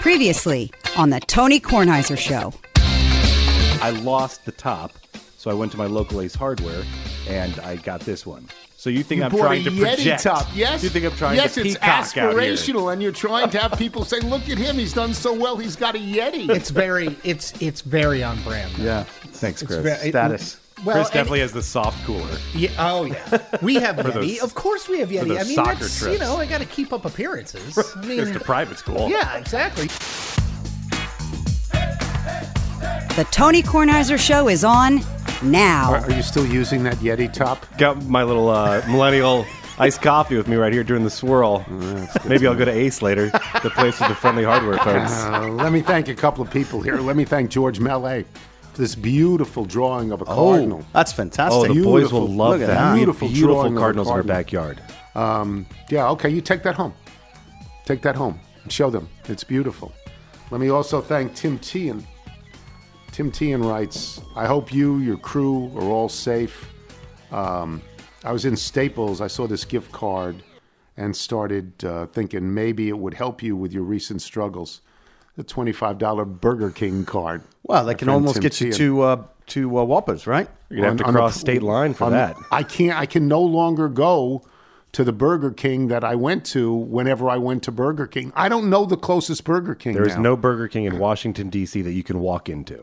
Previously on the Tony Kornheiser Show. I lost the top, so I went to my local Ace Hardware and I got this one. So you think You I'm trying a to Yeti project? top. Yes. You think I'm trying yes, to it's peacock out here? aspirational, and you're trying to have people say, "Look at him. He's done so well. He's got a Yeti." It's very, it's it's very on brand. Yeah. Thanks, Chris. ve- it- Status. Well, Chris and- definitely has the soft cooler. Yeah, oh yeah, we have Yeti. those- of course, we have Yeti. I mean, soccer that's you know, I got to keep up appearances. I mean, It's the private school. yeah, exactly. The Tony Kornheiser Show is on now. Are you still using that Yeti top? Got my little uh, millennial iced coffee with me right here during the swirl. Maybe I'll go to Ace later, the place with the friendly hardware folks. Uh, let me thank a couple of people here. Let me thank George Mellet for this beautiful drawing of a cardinal. that's fantastic. Oh, the Beautiful. boys will love Look at that. that. We have Beautiful beautiful drawing of a cardinals in our cardinal. backyard. Yeah, okay, you take that home. Take that home and show them. It's beautiful. Let me also thank Tim Tian. Tim Tian writes, I hope you, your crew, are all safe. Um, I was in Staples. I saw this gift card and started uh, thinking maybe it would help you with your recent struggles. The $25 Burger King card. Well, they can almost Tim get you Tian. to uh, to uh, Whoppers, right? You're gonna have to on the- cross state line for on- that. I can't. I can no longer go to the Burger King that I went to whenever I went to Burger King. I don't know the closest Burger King. There is now. no Burger King in Washington D.C. that you can walk into.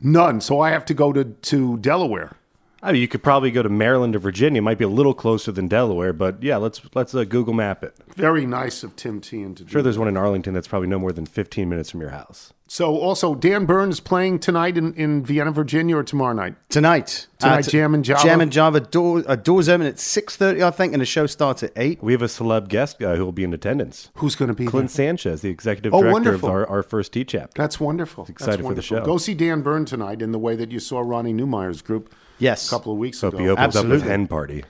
none. So I have to go to to Delaware. I mean, you could probably go to Maryland or Virginia. It might be a little closer than Delaware, but yeah, let's let's uh, Google Map it. Very nice of Tim Tian to do. Sure, there's one in Arlington that's probably no more than 15 minutes from your house. So also, Dan Bern is playing tonight in, in Vienna, Virginia, or tomorrow night. Tonight. Tonight, t- Jam and Java? Jam and Java. Door, uh, doors open at 6.30, I think, and the show starts at 8. We have a celeb guest uh, who will be in attendance. Who's going to be Clint there? Sanchez, the executive Oh, director wonderful. of our, our first T chapter. That's wonderful. excited That's for the show. Go see Dan Bern tonight in the way that you saw Ronnie Newmeyer's group Yes. a couple of weeks Hope ago. he opens up with Absolutely. Hen Party.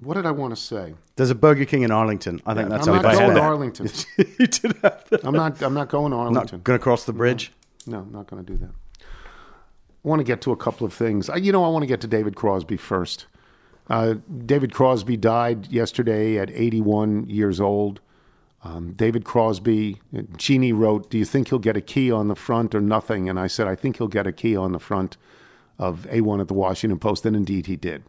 What did I want to say? There's a Burger King in Arlington. I think that's I'm how not I going to. Arlington. you did have that. I'm not. I'm not going to Not Arlington. going to cross the bridge. No, I'm not going to do that. I want to get to a couple of things. I- You know, I want to get to David Crosby first. Uh, David Crosby died yesterday at 81 years old. Um, David Crosby, Jeannie wrote, Do you think he'll get a key on the front or nothing? And I said, I think he'll get a key on the front of A1 at the Washington Post. And indeed, he did.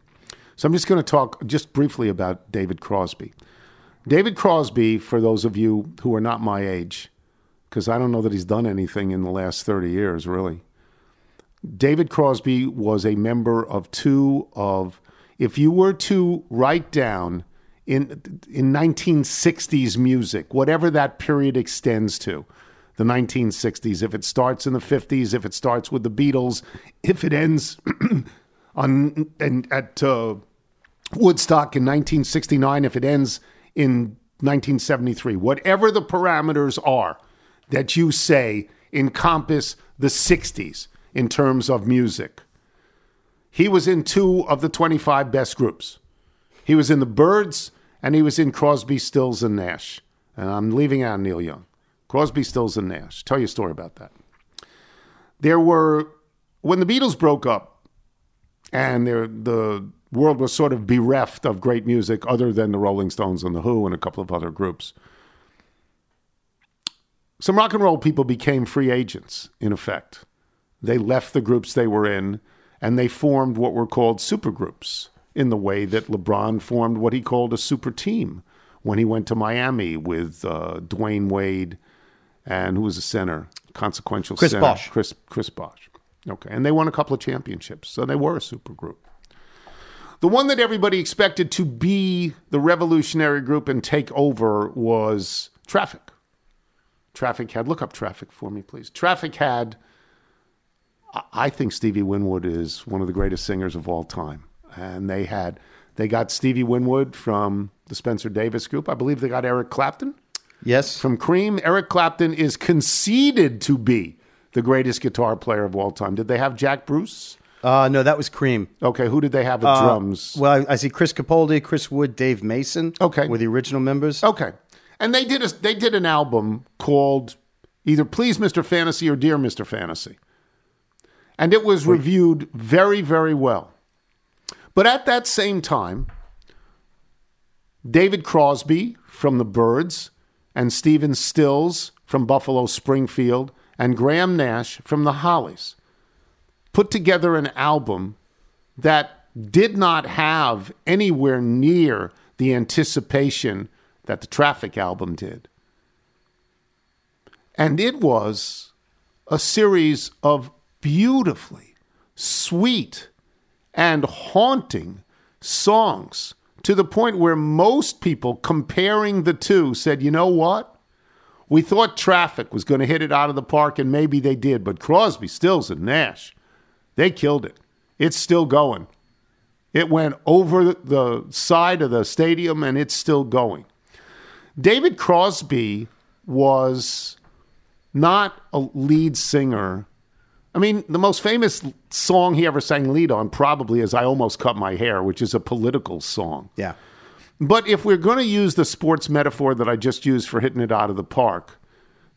So I'm just going to talk just briefly about David Crosby. David Crosby, for those of you who are not my age, because I don't know that he's done anything in the last 30 years, really. David Crosby was a member of two of, if you were to write down in, in 1960s music, whatever that period extends to, the 1960s, if it starts in the 50s, if it starts with the Beatles, if it ends on and at uh, Woodstock in 1969, if it ends in 1973, whatever the parameters are that you say encompass the 60s in terms of music, he was in two of the 25 best groups. He was in the Byrds and he was in Crosby, Stills, and Nash. And I'm leaving out Neil Young. Crosby, Stills, and Nash. Tell you a story about that. There were, when the Beatles broke up, and there, the world was sort of bereft of great music other than the Rolling Stones and the Who and a couple of other groups. Some rock and roll people became free agents, in effect. They left the groups they were in and they formed what were called supergroups in the way that LeBron formed what he called a super team when he went to Miami with uh, Dwyane Wade and who was the center, consequential Chris center, Bosh. Chris Chris Bosh. Okay, and they won a couple of championships, so they were a super group. The one that everybody expected to be the revolutionary group and take over was Traffic. Traffic had, look up Traffic for me, please. Traffic had, I- think Stevie Winwood is one of the greatest singers of all time. And they had, they got Stevie Winwood from the Spencer Davis group. I believe they got Eric Clapton Yes. from Cream. Eric Clapton is conceded to be the greatest guitar player of all time. Did they have Jack Bruce? Uh, no, that was Cream. Okay, who did they have at Uh, drums? Well, I see Chris Capaldi, Chris Wood, Dave Mason. Okay. Were the original members. Okay. And they did a, they did an album called either Please Mr. Fantasy or Dear Mr. Fantasy. And it was reviewed very, very well. But at that same time, David Crosby from the Byrds and Stephen Stills from Buffalo Springfield and Graham Nash from the Hollies put together an album that did not have anywhere near the anticipation that the Traffic album did. And it was a series of beautifully sweet and haunting songs to the point where most people comparing the two said, you know what? We thought traffic was going to hit it out of the park, and maybe they did, but Crosby, Stills, and Nash, they killed it. It's still going. It went over the side of the stadium, and it's still going. David Crosby was not a lead singer. I mean, the most famous song he ever sang lead on probably is I Almost Cut My Hair, which is a political song. Yeah. But if we're going to use the sports metaphor that I just used for hitting it out of the park,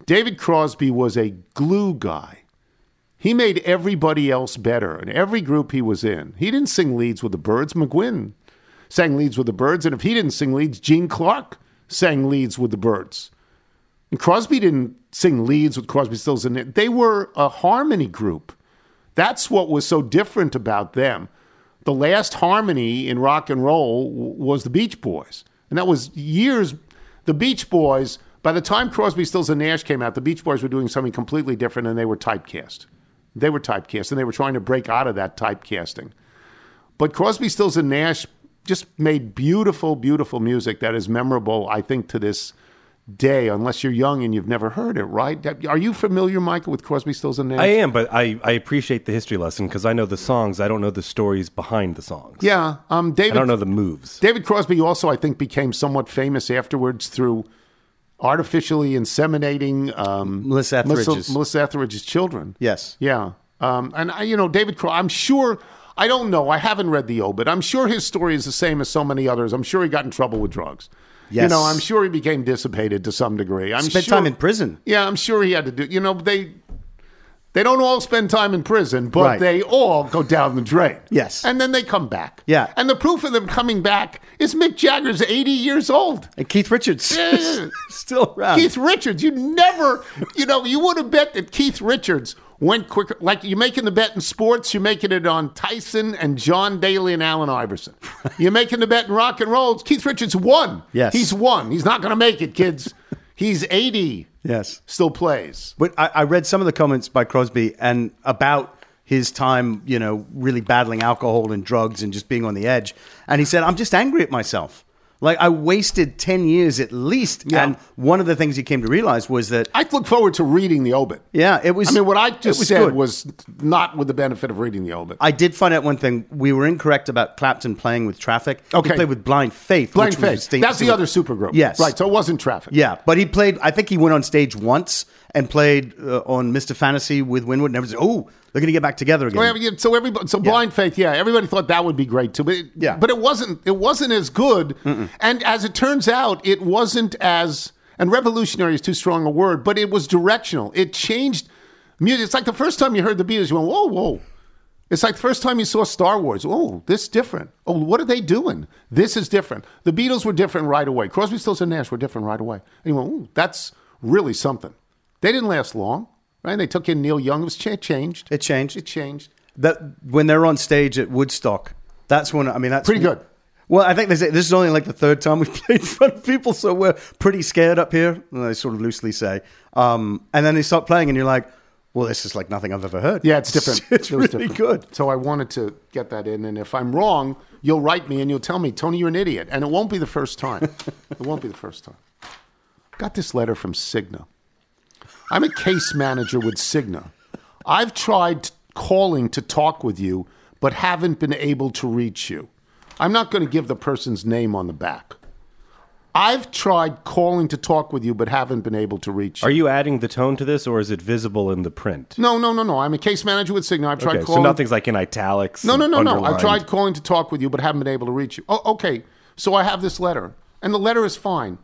David Crosby was a glue guy. He made everybody else better in every group he was in. He didn't sing leads with the Byrds. McGuinn sang leads with the Byrds. And if he didn't sing leads, Gene Clark sang leads with the Byrds. And Crosby didn't sing leads with Crosby, Stills, and Nash. they were a harmony group. That's what was so different about them. The last harmony in rock and roll was the Beach Boys, and that was years. The Beach Boys. By the time Crosby, Stills, and Nash came out, the Beach Boys were doing something completely different, and they were typecast. They were typecast, and they were trying to break out of that typecasting. But Crosby, Stills, and Nash just made beautiful, beautiful music that is memorable, I think, to this day, unless you're young and you've never heard it, right? Are you familiar, Michael, with Crosby, Stills, and Nash? I am, but I, I appreciate the history lesson because I know the songs. I don't know the stories behind the songs. Yeah, um, I don't know the moves. David Crosby also, I think, became somewhat famous afterwards through artificially inseminating um, Melissa Etheridge's- Melissa Etheridge's children. Yes. Yeah. Um, and, I, you know, David Crosby, I'm sure, I don't know, I haven't read the obit. I'm sure his story is the same as so many others. I'm sure he got in trouble with drugs. Yes. You know, I'm sure he became dissipated to some degree. I'm Spent sure, time in prison. Yeah, I'm sure he had to do, you know, they. They don't all spend time in prison, but Right. they all go down the drain. Yes. And then they come back. Yeah. And the proof of them coming back is Mick Jagger's 80 years old. And Keith Richards Yeah. still around. Keith Richards, you never, you know, you would have bet that Keith Richards went quicker. Like you're making the bet in sports, you're making it on Tyson and John Daly and Allen Iverson. You're making the bet in rock and roll. Keith Richards won. Yes. He's won. He's not going to make it, kids. He's 80. Yes. Still plays. But I, I read some of the comments by Crosby and about his time, you know, really battling alcohol and drugs and just being on the edge. And he said, I'm just angry at myself. Like, I wasted 10 years at least. Yeah. And one of the things he came to realize was that, I look forward to reading the obit. yeah, it was. I mean, what I just was said good. was not with the benefit of reading the obit. I did find out one thing. We were incorrect about Clapton playing with Traffic. Okay. He played with Blind Faith. Blind Faith. That's the other supergroup. Yes. Right. So it wasn't traffic. Yeah, but he played. I think he went on stage once and played uh, on Mr. Fantasy with Winwood, and everyone said, "Oh, they're going to get back together again." So everybody, so blind faith, yeah, everybody thought that would be great too, but it, Yeah. but it wasn't. It wasn't as good, and as it turns out, it wasn't as. And revolutionary is too strong a word, but it was directional. It changed music. It's like the first time you heard the Beatles, you went, "Whoa, whoa!" It's like the first time you saw Star Wars. Oh, this is different. Oh, what are they doing? This is different. The Beatles were different right away. Crosby, Stills, and Nash were different right away. And you went, Ooh, that's really something. They didn't last long, right? They took in Neil Young. It was cha- changed. It changed. It changed. that when they're on stage at Woodstock, that's when I mean that's Pretty good. Well, I think they say this is only like the third time we've played in front of people, so we're pretty scared up here. They sort of loosely say, um, and then they start playing, and you're like, "Well, this is like nothing I've ever heard." Yeah, it's different. It's It was really different. good. So I wanted to get that in, and if I'm wrong, you'll write me and you'll tell me, Tony, you're an idiot, and it won't be the first time. it won't be the first time. Got this letter from Cigna. I'm a case manager with Cigna. I've tried calling to talk with you, but haven't been able to reach you. I'm not going to give the person's name on the back. I've tried calling to talk with you, but haven't been able to reach you. Are you adding the tone to this, or is it visible in the print? No, no, no, no. I'm a case manager with Cigna. I've tried Okay, so nothing's like in italics. No, no, no, no. I've tried calling to talk with you, but haven't been able to reach you. Oh, okay. So I have this letter, and the letter is fine.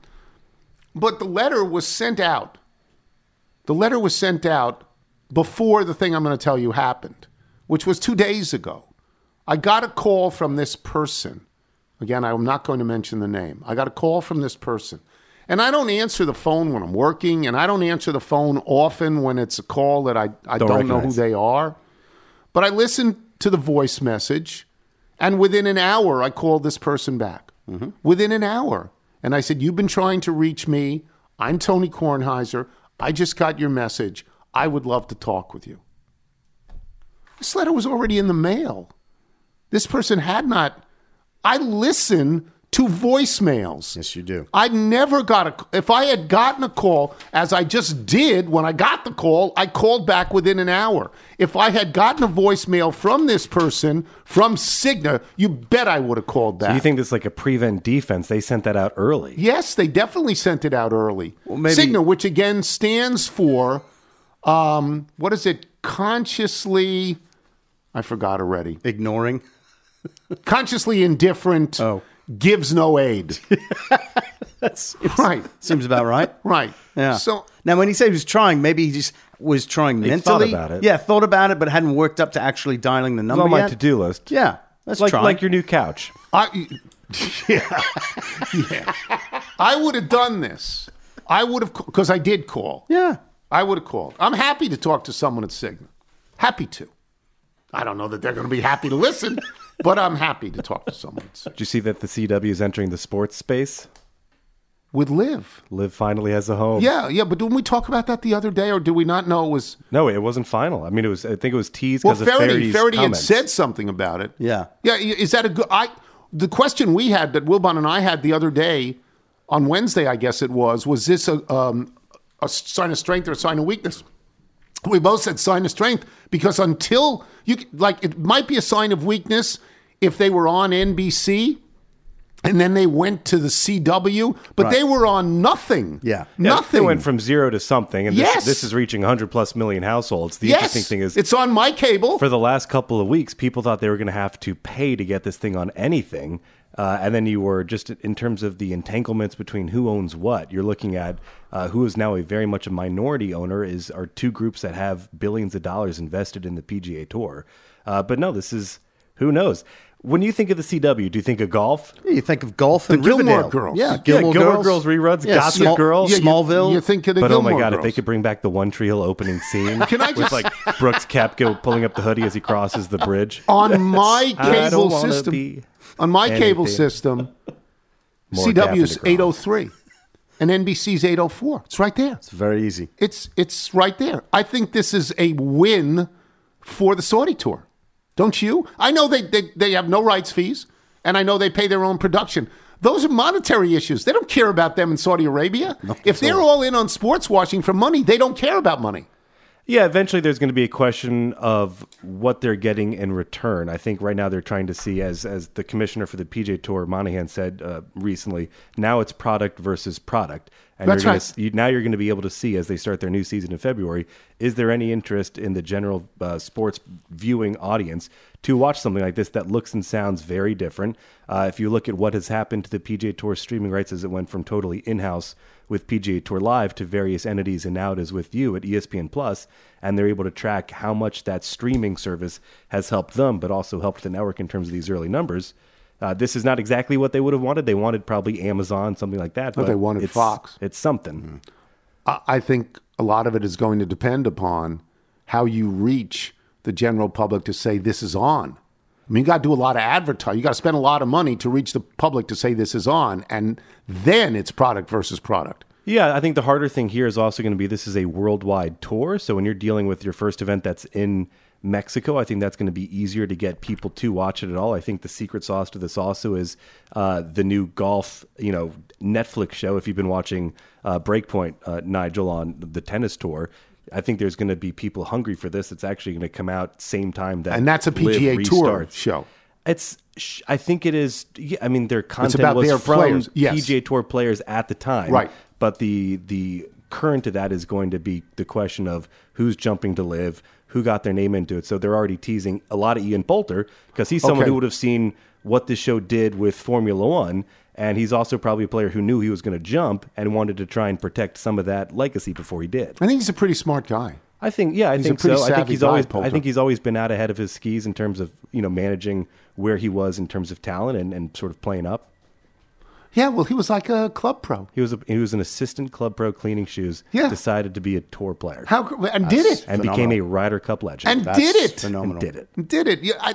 But the letter was sent out. The letter was sent out before the thing I'm going to tell you happened, which was two days ago. I got a call from this person. Again, I'm not going to mention the name. I got a call from this person, And I don't answer the phone when I'm working, and I don't answer the phone often when it's a call that I, I Don't don't, know who they are. But I listened to the voice message, and within an hour, I called this person back. Mm-hmm. Within an hour. And I said, You've been trying to reach me. I'm Tony Kornheiser. I just got your message. I would love to talk with you. This letter was already in the mail. This person had not. I listen to voicemails. Yes, you do. I never got a. If I had gotten a call, as I just did when I got the call, I called back within an hour. If I had gotten a voicemail from this person from Cigna, you bet I would have called back. Do you think this is like a prevent defense? They sent that out early. Yes, they definitely sent it out early. maybe- Cigna, which again stands for, um, what is it? Consciously, I forgot already. Ignoring. Consciously indifferent. Oh. Gives no aid. That's right. seems about right. Right. Yeah. So now, when he said he was trying, maybe he just was trying He mentally. thought about it. Yeah, thought about it, but hadn't worked up to actually dialing the It's number on my to-do list. Yeah, let's like try. like your new couch. I, yeah, yeah. I would have done this. I would have because I did call. yeah. I would have called. I'm happy to talk to someone at Cigna. Happy to. I don't know that they're going to be happy to listen, but I'm happy to talk to someone at Cigna. Did you see that the CW is entering the sports space? With LIV. LIV finally has a home. Yeah, yeah, but didn't we talk about that the other day, or did we not know it was? No, it wasn't final. I mean, it was. I think it was teased Well, because of Faraday, Faraday's Faraday had said something about it. Yeah. Yeah, is that a good? I the question we had that Wilbon and I had the other day on Wednesday, I guess it was, was this a um, a sign of strength or a sign of weakness? We both said sign of strength because until you like, it might be a sign of weakness if they were on NBC. And then they went to the CW, but they were on nothing. Yeah. Yeah, nothing. They went from zero to something, and this, Yes. this is reaching 100 plus million households. The yes, interesting thing is, it's on my cable. for the last couple of weeks, people thought they were going to have to pay to get this thing on anything. Uh, and then you were just in terms of the entanglements between who owns what. You're looking at uh, who is now a very much a minority owner is are two groups that have billions of dollars invested in the PGA Tour. Uh, but no, this is who knows. When you think of the CW, do you think of golf? Yeah, You think of golf and Gilmore Riverdale. Girls. Yeah, Yeah, Gilmore, Gilmore Girls. Girls reruns, Yeah, Gossip Small- Girl. Yeah, Smallville. You, think of the But Gilmore oh my god, Girls. if they could bring back the One Tree Hill opening scene Can I with just- like Brooks Koepka pulling up the hoodie as he crosses the bridge. on my I don't cable system. be On my cable system, More CW is 803 and NBC's 804. It's right there. It's very easy. It's it's right there. I think this is a win for the Saudi tour. Don't you? I know they, they, they have no rights fees, and I know they pay their own production. Those are monetary issues. They don't care about them in Saudi Arabia. if they're all in on sports watching for money, they don't care about money. Yeah, eventually there's going to be a question of what they're getting in return. I think right now they're trying to see, as as the commissioner for the PGA Tour, Monahan said uh, recently, now it's product versus product. And That's you're gonna, right. you, now you're going to be able to see as they start their new season in February, is there any interest in the general uh, sports viewing audience to watch something like this that looks and sounds very different? Uh, if you look at what has happened to the PGA Tour streaming rights as it went from totally in-house with PGA Tour Live to various entities, and now it is with you at ESPN Plus, and they're able to track how much that streaming service has helped them, but also helped the network in terms of these early numbers. Uh, this is not exactly what they would have wanted. They wanted probably Amazon, something like that. But they wanted it's, Fox. It's something. I I think a lot of it is going to depend upon how you reach the general public to say this is on. I mean, you got to do a lot of advertising. You got to spend a lot of money to reach the public to say this is on, and then it's product versus product. Yeah, I think the harder thing here is also going to be this is a worldwide tour. So when you're dealing with your first event that's in Mexico, I think that's going to be easier to get people to watch it at all. I think the secret sauce to this also is uh, the new golf, you know, Netflix show. If you've been watching uh, Breakpoint, uh, Nigel on the tennis tour. I think there's going to be people hungry for this. It's actually going to come out same time that And that's a PGA Tour show. It's. I think it is. Yeah, I mean, their content about was their from players, yes. PGA Tour players at the time, Right. But the the current to that is going to be the question of who's jumping to LIV, who got their name into it. So they're already teasing a lot of Ian Poulter because he's someone Okay. who would have seen what this show did with Formula One. And he's also probably a player who knew he was going to jump and wanted to try and protect some of that legacy before he did. I think he's a pretty smart guy. I think, yeah, I He's think so. I think he's guy, always, Poulter. I think he's always been out ahead of his skis in terms of you know managing where he was in terms of talent and, and sort of playing up. Yeah, well, he was like a club pro. He was a, he was an assistant club pro cleaning shoes. Yeah. Decided to be a tour player. How and did it and became a Ryder Cup legend. and That's did it phenomenal. And did it. Did it? Yeah, I,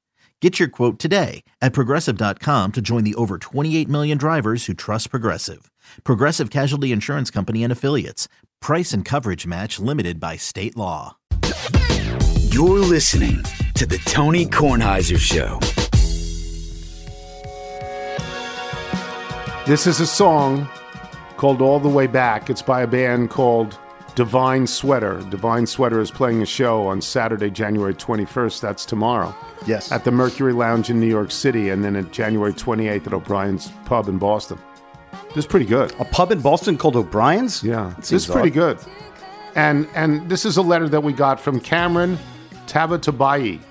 Get your quote today at progressive.com to join the over 28 million drivers who trust Progressive. Progressive Casualty Insurance Company and Affiliates. Price and coverage match limited by state law. You're listening to the Tony Kornheiser Show. This is a song called All the Way Back. It's by a band called Divine Sweater. Divine Sweater is playing a show on Saturday, January 21st. That's tomorrow. Yes. At the Mercury Lounge in New York City, and then at January 28th at O'Brien's Pub in Boston. This is pretty good. A pub in Boston called O'Brien's? Yeah, this is pretty good. And and this is a letter that we got from Cameron Tabatabai.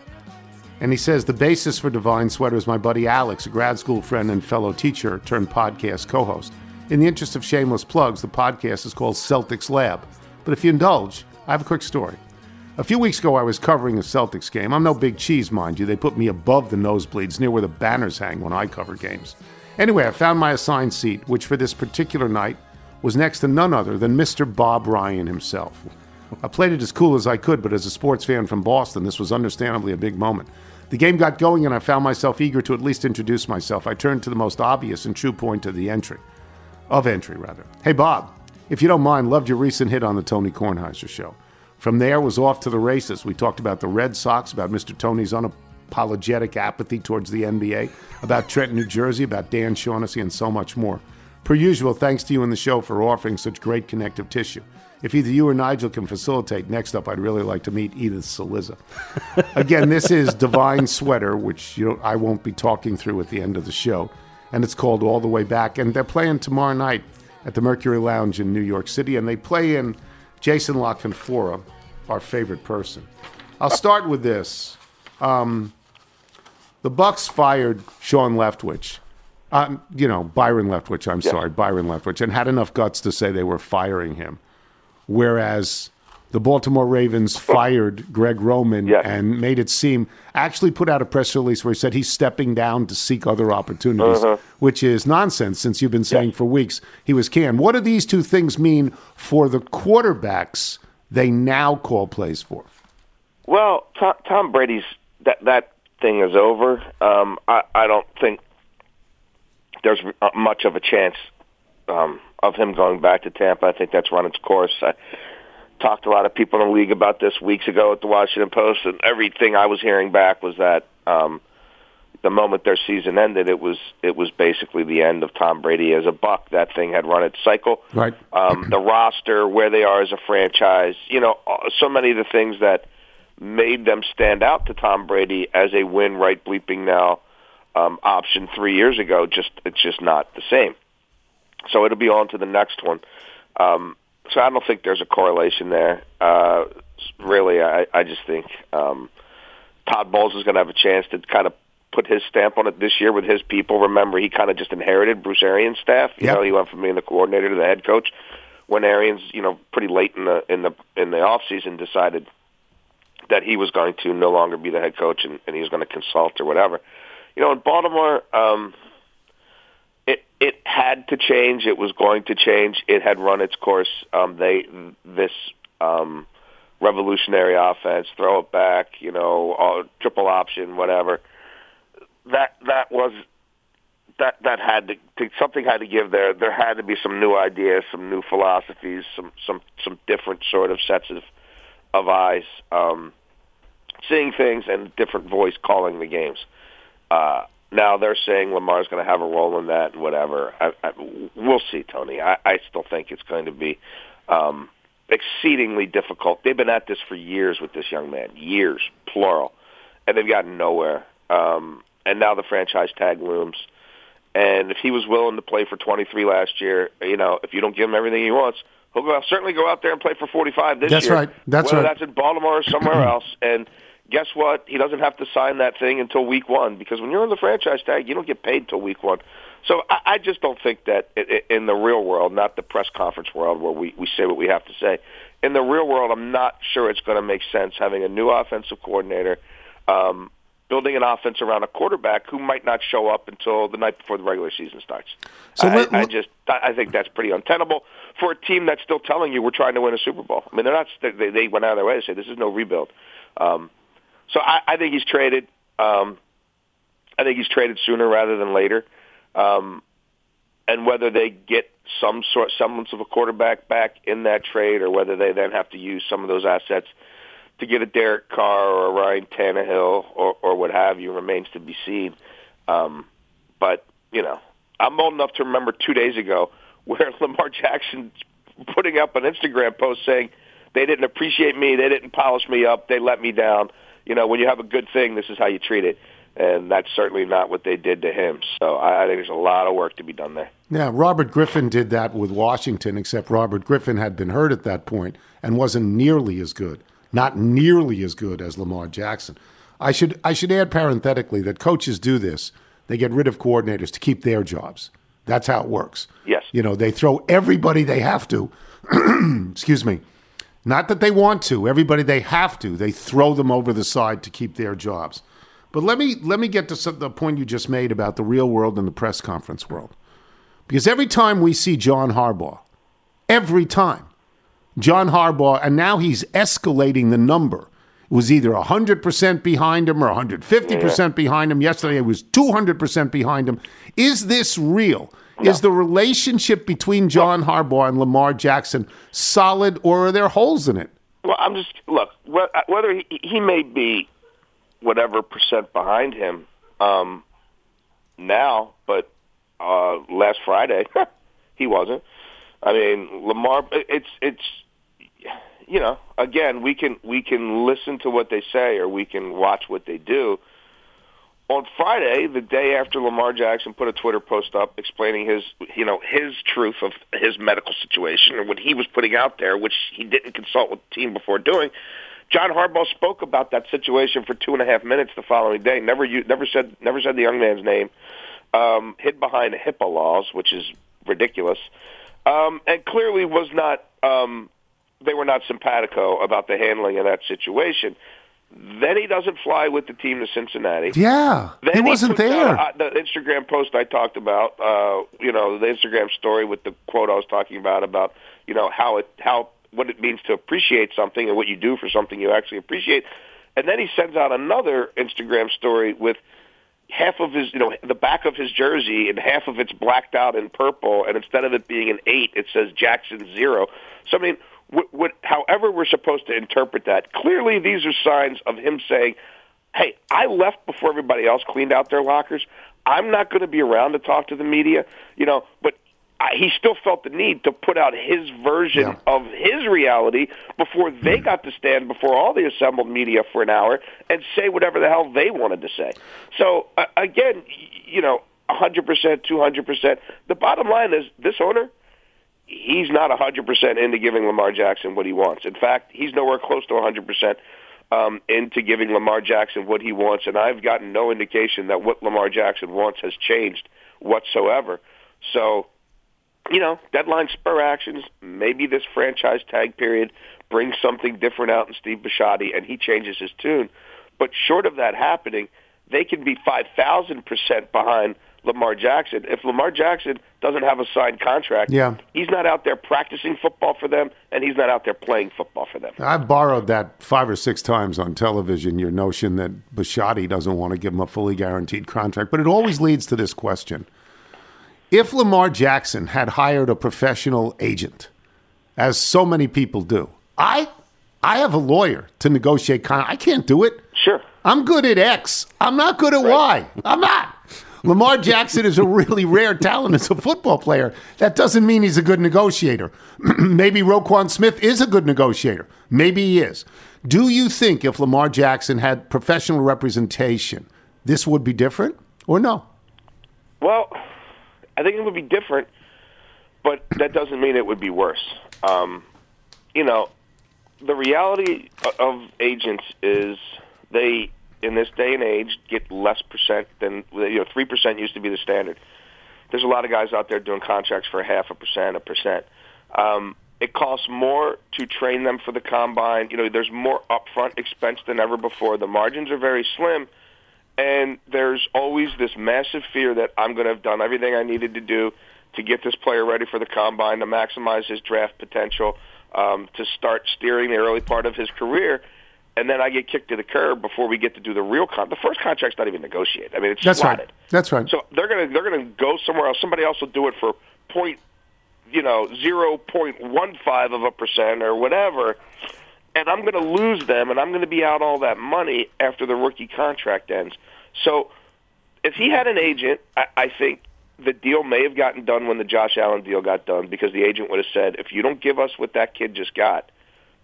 And he says the basis for Divine Sweater is my buddy Alex, a grad school friend and fellow teacher turned podcast co-host. In the interest of shameless plugs, the podcast is called Celtics Lab. But if you indulge, I have a quick story. A few weeks ago, I was covering a Celtics game. I'm no big cheese, mind you. They put me above the nosebleeds, near where the banners hang when I cover games. Anyway, I found my assigned seat, which for this particular night was next to none other than Mr. Bob Ryan himself. I played it as cool as I could, but as a sports fan from Boston, this was understandably a big moment. The game got going, and I found myself eager to at least introduce myself. I turned to the most obvious and true point of the entry, of entry rather. Hey, Bob, if you don't mind, loved your recent hit on the Tony Kornheiser show. From there was off to the races. We talked about the Red Sox, about Mr. Tony's unapologetic apathy towards the NBA, about Trenton, New Jersey, about Dan Shaughnessy, and so much more. Per usual, thanks to you and the show for offering such great connective tissue. If either you or Nigel can facilitate, next up, I'd really like to meet Edith Saliza. Again, this is Divine Sweater, which you know, I won't be talking through at the end of the show, and it's called All the Way Back. And they're playing tomorrow night at the Mercury Lounge in New York City, and they play in Jason La Canfora, our favorite person. I'll start with this. Um, the Bucks fired Sean Leftwich. Um, you know, Byron Leftwich, I'm sorry, Byron Leftwich, and had enough guts to say they were firing him. Whereas the Baltimore Ravens fired Greg Roman Yes. and made it seem, actually put out a press release where he said he's stepping down to seek other opportunities, which is nonsense since you've been saying for weeks he was canned. What do these two things mean for the quarterbacks they now call plays for? Well, Tom, Tom Brady's that that thing is over. Um, I, I don't think there's much of a chance um, of him going back to Tampa. I think that's run its course. I talked to a lot of people in the league about this weeks ago at the Washington Post, and everything I was hearing back was that um, the moment their season ended, it was it was basically the end of Tom Brady as a Buck. That thing had run its cycle. Right. Um, the roster, where they are as a franchise, you know, uh, so many of the things that made them stand out to Tom Brady as a win right bleeping now um, option three years ago. Just it's just not the same. So it'll be on to the next one. Um, so I don't think there's a correlation there. Uh, really, I, I just think um, Todd Bowles is going to have a chance to kind of put his stamp on it this year with his people. Remember, he kind of just inherited Bruce Arians' staff. You Yep. know, he went from being the coordinator to the head coach when Arians, you know, pretty late in the in the in the off season decided that he was going to no longer be the head coach and, and he was going to consult or whatever. You know, in Baltimore, um, it it had to change. It was going to change. It had run its course. Um, they this um, revolutionary offense, throw it back, you know, uh, triple option, whatever. That that was that that had to, to something had to give there. There had to be some new ideas, some new philosophies, some some some different sort of sets of of eyes, um, seeing things and different voice calling the games. Uh, now they're saying Lamar's going to have a role in that and whatever. I, I, we'll see, Tony. I, I still think it's going to be um, exceedingly difficult. They've been at this for years with this young man, years, plural, and they've gotten nowhere. Um, and now the franchise tag looms. And if he was willing to play for 23 last year, you know, if you don't give him everything he wants, He'll go, certainly go out there and play for 45 this That's year. That's right. That's whether right. that's in Baltimore or somewhere else. And guess what? He doesn't have to sign that thing until week one because when you're on the franchise tag, you don't get paid till week one. So I, I just don't think that in the real world, not the press conference world where we, we say what we have to say, in the real world, I'm not sure it's going to make sense having a new offensive coordinator, um, building an offense around a quarterback who might not show up until the night before the regular season starts. So I, let- I just I I think that's pretty untenable for a team that's still telling you we're trying to win a Super Bowl. I mean, they're not. They, they went out of their way to say this is no rebuild. Um, so I, I think he's traded. Um, I think he's traded sooner rather than later. Um, and whether they get some sort semblance of a quarterback back in that trade, or whether they then have to use some of those assets to get a Derek Carr or a Ryan Tannehill or, or what have you remains to be seen. Um, but you know, I'm old enough to remember two days ago where Lamar Jackson putting up an Instagram post saying they didn't appreciate me, they didn't polish me up, they let me down. You know, when you have a good thing, this is how you treat it. And that's certainly not what they did to him. So I, I think there's a lot of work to be done there. Yeah, Robert Griffin did that with Washington, except Robert Griffin had been hurt at that point and wasn't nearly as good, not nearly as good as Lamar Jackson. I should I should add parenthetically that coaches do this. They get rid of coordinators to keep their jobs. That's how it works. Yes. You know, they throw everybody they have to. excuse me. Not that they want to, everybody they have to. They throw them over the side to keep their jobs. But let me let me get to some, the point you just made about the real world and the press conference world. Because every time we see John Harbaugh, every time, John Harbaugh, and now he's escalating the number. It was either 100% behind him or 150% behind him. Yesterday it was 200% behind him. Is this real? Is the relationship between John Harbaugh and Lamar Jackson solid or are there holes in it? Well, I'm just look whether he, he may be whatever percent behind him um, now, but uh, last Friday he wasn't. I mean, Lamar. It's it's you know again we can we can listen to what they say or we can watch what they do. On Friday, the day after Lamar Jackson put a Twitter post up explaining his, you know, his truth of his medical situation and what he was putting out there, which he didn't consult with the team before doing, John Harbaugh spoke about that situation for two and a half minutes the following day. Never, u- never said, never said the young man's name. Um, hid behind HIPAA laws, which is ridiculous, um, and clearly was not. Um, they were not simpatico about the handling of that situation. Then he doesn't fly with the team to Cincinnati. Yeah, Then he wasn't out, there. uh, the Instagram post I talked about, uh, you know, the Instagram story with the quote I was talking about about, you know, how it how what it means to appreciate something and what you do for something you actually appreciate. And then he sends out another Instagram story with half of his, you know, the back of his jersey and half of it's blacked out in purple, and instead of it being an eight, it says Jackson zero. So I mean, what, what, however we're supposed to interpret that, clearly these are signs of him saying, "Hey, I left before everybody else cleaned out their lockers. I'm not going to be around to talk to the media, you know." But I, he still felt the need to put out his version Yeah. of his reality before they got to stand before all the assembled media for an hour and say whatever the hell they wanted to say. So uh, again, you know, 100%, 200%. The bottom line is this owner, he's not 100% into giving Lamar Jackson what he wants. In fact, he's nowhere close to 100% um, into giving Lamar Jackson what he wants, and I've gotten no indication that what Lamar Jackson wants has changed whatsoever. So you know, deadline spur actions. Maybe this franchise tag period brings something different out in Steve Bisciotti, and he changes his tune. But short of that happening, they can be five thousand percent behind Lamar Jackson. If Lamar Jackson doesn't have a signed contract, Yeah. he's not out there practicing football for them, and he's not out there playing football for them. I've borrowed that five or six times on television, your notion that Bisciotti doesn't want to give him a fully guaranteed contract. But it always leads to this question. If Lamar Jackson had hired a professional agent, as so many people do, I I have a lawyer to negotiate con I can't do it. Sure. I'm good at X. I'm not good at Y. I'm not. Lamar Jackson is a really rare talent as a football player. That doesn't mean he's a good negotiator. Maybe Roquan Smith is a good negotiator. Maybe he is. Do you think if Lamar Jackson had professional representation, this would be different or no? Well, I think it would be different, but that doesn't mean it would be worse. Um, you know, the reality of agents is they, in this day and age, get less percent than you know. Three percent used to be the standard. There's a lot of guys out there doing contracts for half a percent, a percent. Um, it costs more to train them for the combine. You know, there's more upfront expense than ever before. The margins are very slim, and there's always this massive fear that I'm going to have done everything I needed to do to get this player ready for the combine, to maximize his draft potential, um, to start steering the early part of his career. And then I get kicked to the curb before we get to do the real con. The first contract's not even negotiated. I mean, it's That's slotted. right. That's right. So they're gonna they're gonna go somewhere else. Somebody else will do it for point, you know, zero point one five of a percent or whatever, and I'm gonna lose them, and I'm gonna be out all that money after the rookie contract ends. So if he had an agent, I, I think the deal may have gotten done when the Josh Allen deal got done because the agent would have said, if you don't give us what that kid just got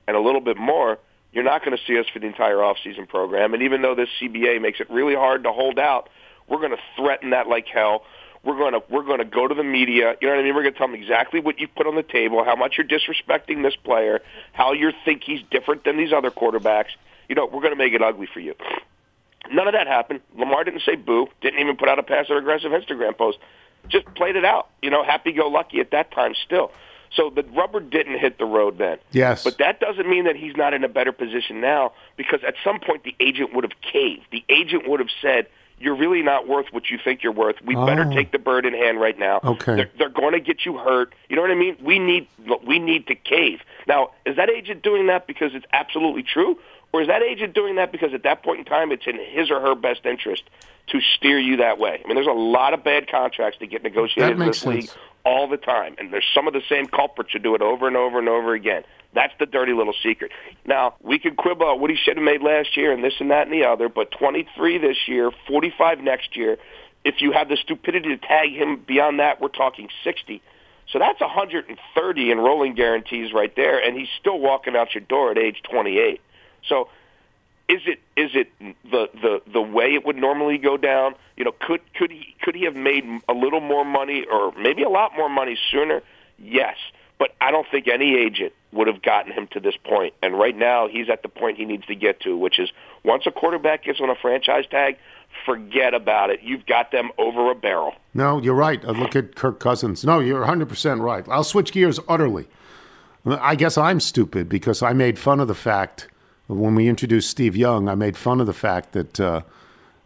and a little bit more, you're not going to see us for the entire offseason program. And even though this CBA makes it really hard to hold out, we're going to threaten that like hell. We're going to we're going to go to the media. You know what I mean? We're going to tell them exactly what you put on the table, how much you're disrespecting this player, how you think he's different than these other quarterbacks. You know, we're going to make it ugly for you. None of that happened. Lamar didn't say boo. Didn't even put out a passive aggressive Instagram post. Just played it out. You know, happy go lucky at that time still. So the rubber didn't hit the road then. Yes. But that doesn't mean that he's not in a better position now because at some point the agent would have caved. The agent would have said, you're really not worth what you think you're worth. We better Oh. take the bird in hand right now. Okay. They're, they're going to get you hurt. You know what I mean? We need we need to cave. Now, is that agent doing that because it's absolutely true, or is that agent doing that because at that point in time it's in his or her best interest to steer you that way? I mean, there's a lot of bad contracts that get negotiated That in this league sense. All the time, and there's some of the same culprits who do it over and over and over again. That's the dirty little secret. Now, we could quibble about what he should have made last year and this and that and the other, but 23 this year, 45 next year. If you have the stupidity to tag him beyond that, we're talking 60. So that's 130 in rolling guarantees right there, and he's still walking out your door at age 28. So is it is it the the the way it would normally go down? You know, could could he could he have made a little more money or maybe a lot more money sooner? Yes, but I don't think any agent would have gotten him to this point. And right now, he's at the point he needs to get to, which is once a quarterback gets on a franchise tag, forget about it. You've got them over a barrel. No, you're right. Uh, Look at Kirk Cousins. No, you're 100% right. I'll switch gears utterly. I guess I'm stupid because I made fun of the fact when we introduced Steve Young, I made fun of the fact that uh,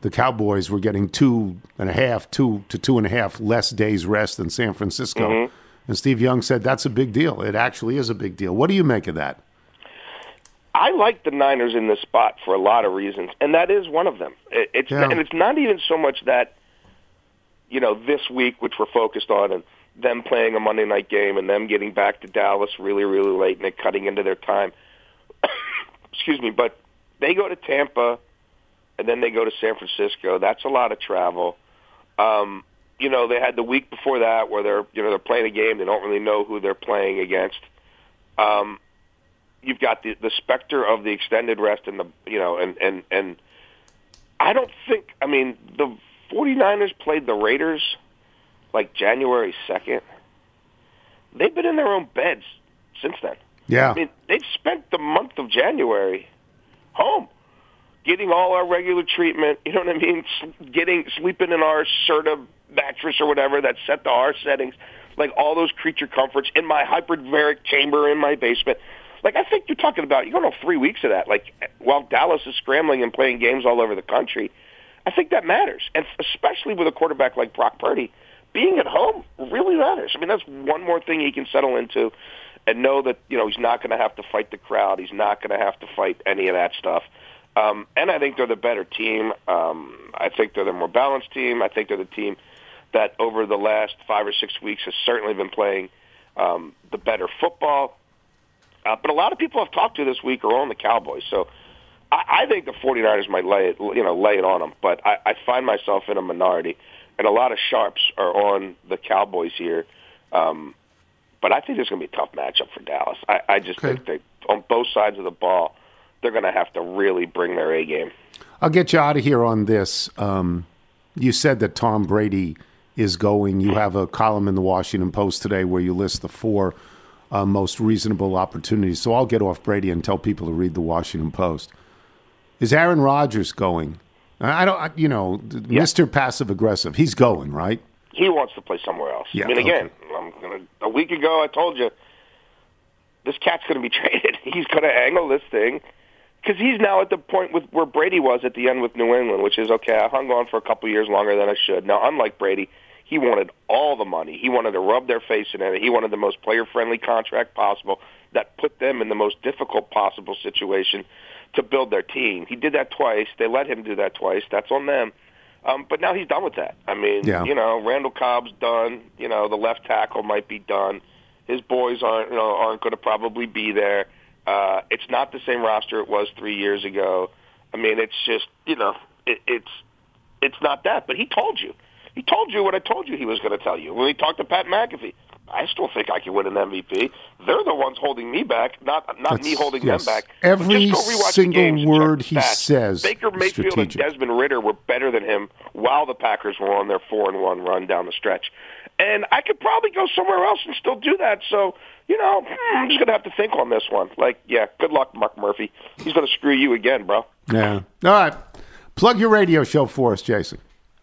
the Cowboys were getting two and a half, two to two and a half less days rest than San Francisco. And Steve Young said that's a big deal. It actually is a big deal. What do you make of that? I like the Niners in this spot for a lot of reasons, and that is one of them. It's Yeah. and it's not even so much that you know this week, which we're focused on, and them playing a Monday night game and them getting back to Dallas really, really late and it cutting into their time. Excuse me, but they go to Tampa, and then they go to San Francisco. That's a lot of travel. Um, you know, they had the week before that where they're you know they're playing a game they don't really know who they're playing against. Um, you've got the the specter of the extended rest and the you know and and and I don't think I mean the 49ers played the Raiders like January 2nd. They've been in their own beds since then. Yeah. I mean, they've spent the month of January home, getting all our regular treatment. You know what I mean? Getting sleeping in our Serta mattress or whatever that's set to our settings, like all those creature comforts in my hyperbaric chamber in my basement. Like I think you're talking about you're going to three weeks of that. Like while Dallas is scrambling and playing games all over the country, I think that matters, and especially with a quarterback like Brock Purdy, being at home really matters. I mean, that's one more thing he can settle into, and know that you know he's not going to have to fight the crowd. He's not going to have to fight any of that stuff. Um, and I think they're the better team. Um, I think they're the more balanced team. I think they're the team that over the last five or six weeks has certainly been playing um, the better football. Uh, but a lot of people I've talked to this week are on the Cowboys. So I, I think the 49ers might lay it, you know, lay it on them. But I, I find myself in a minority, and a lot of sharps are on the Cowboys here. Um, but I think it's going to be a tough matchup for Dallas. I, I just Okay. think that on both sides of the ball, they're going to have to really bring their A game. I'll get you out of here on this. Um, you said that Tom Brady is going. You have a column in the Washington Post today where you list the four uh, most reasonable opportunities. So I'll get off Brady and tell people to read the Washington Post. Is Aaron Rodgers going? I don't, you know, Mr. Passive Aggressive. He's going, right? He wants to play somewhere else. Yeah, I mean, okay. again, I'm gonna, a week ago I told you this cat's going to be traded. He's going to angle this thing because he's now at the point with where Brady was at the end with New England, which is okay. I hung on for a couple years longer than I should. Now, unlike Brady, he wanted all the money. He wanted to rub their face in it. He wanted the most player-friendly contract possible that put them in the most difficult possible situation to build their team. He did that twice. They let him do that twice. That's on them. Um, but now he's done with that. I mean, Yeah. you know, Randall Cobb's done. You know, the left tackle might be done. His boys aren't, you know, aren't going to probably be there. Uh, it's not the same roster it was three years ago. I mean, it's just, you know, it, it's it's not that. But he told you. He told you what I told you he was going to tell you when he talked to Pat McAfee. I still think I can win an MVP. They're the ones holding me back, not not me holding yes. them back. Every But just go rewatch the single games and check word he stats. says Baker is Mayfield and. Desmond Ridder were better than him while the Packers were on their four and one run down the stretch. And I could probably go somewhere else and still do that. So you know, eh, I'm just gonna have to think on this one. Like, yeah, good luck, Mark Murphy. He's gonna screw you again, bro. Yeah. All right. Plug your radio show for us, Jason.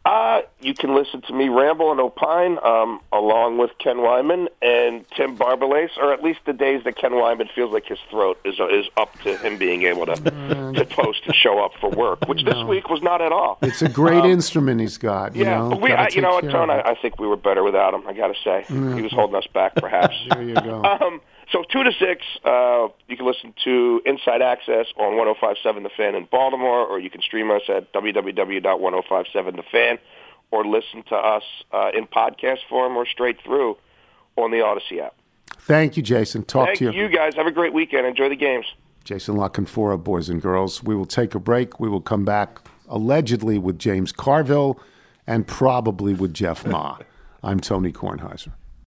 Uh, you can listen to me ramble and opine um, along with Ken Weinman and Tim Barbalace, or at least the days that Ken Weinman feels like his throat is is up to him being able to to post and show up for work, which this week was not at all. It's a great instrument he's got. You Um, yeah, know, but we, I, you know what, care Tone? I, I think we were better without him. I got to say, he was holding us back, perhaps. There you go. Um, so two to six, uh, you can listen to Inside Access on 105.7 The Fan in Baltimore, or you can stream us at www.1057thefan, or listen to us uh, in podcast form or straight through on the Audacy app. Thank you, Jason. Talk Thank to you. you guys. Have a great weekend. Enjoy the games. Jason La Canfora, boys and girls. We will take a break. We will come back allegedly with James Carville and probably with Jeff Ma. I'm Tony Kornheiser.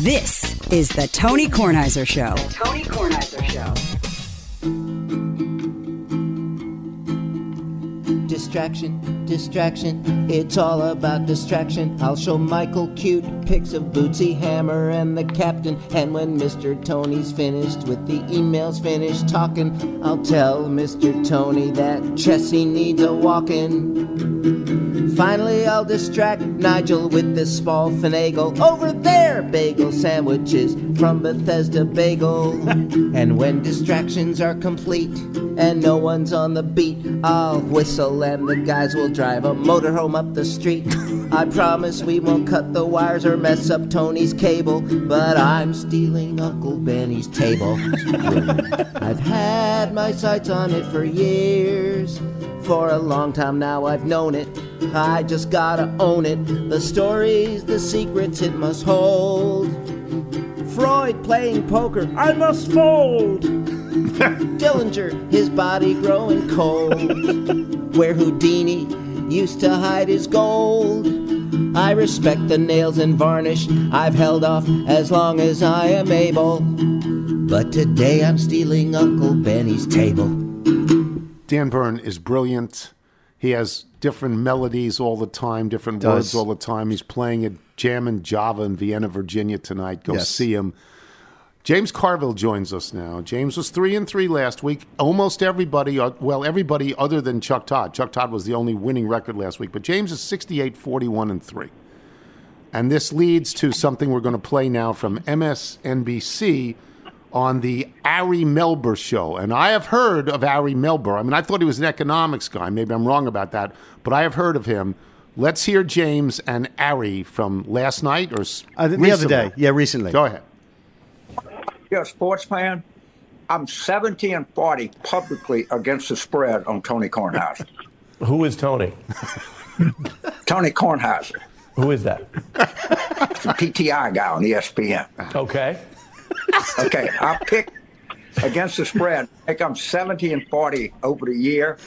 This is the Tony Kornheiser Show. Tony Kornheiser Show. Distraction, distraction, it's all about distraction. I'll show Michael cute pics of Bootsy Hammer and the captain. And when Mr. Tony's finished with the emails, finished talking, I'll tell Mr. Tony that Chessie needs a walk-in. Finally, I'll distract Nigel with this small finagle. Over there, bagel sandwiches from Bethesda Bagel. and when distractions are complete and no one's on the beat, I'll whistle and the guys will drive a motorhome up the street. I promise we won't cut the wires or mess up Tony's cable, but I'm stealing Uncle Benny's table. I've had my sights on it for years. For a long time now, I've known it. I just gotta own it. The stories, the secrets it must hold. Freud playing poker, I must fold. Dillinger, his body growing cold. Where Houdini used to hide his gold. I respect the nails and varnish I've held off as long as I am able. But today I'm stealing Uncle Benny's table. Dan Bern is brilliant. He has different melodies all the time, different Does. words all the time. He's playing at Jammin Java in Vienna, Virginia tonight. Go Yes. see him. James Carville joins us now. James was three and three last week. Almost everybody, uh, well, everybody other than Chuck Todd. Chuck Todd was the only winning record last week, but James is 68, 41, and three. And this leads to something we're going to play now from MSNBC on the Ari Melber show. And I have heard of Ari Melber. I mean, I thought he was an economics guy. Maybe I'm wrong about that, but I have heard of him. Let's hear James and Ari from last night or s- Uh, the other recently. day. Yeah, recently. Go ahead. You're a sports fan. I'm 70 and 40 publicly against the spread on Tony Kornheiser. Who is Tony? Tony Kornheiser, Who is that? the PTI guy on ESPN. Okay. Okay, I pick against the spread. I think I'm 70 and 40 over the year,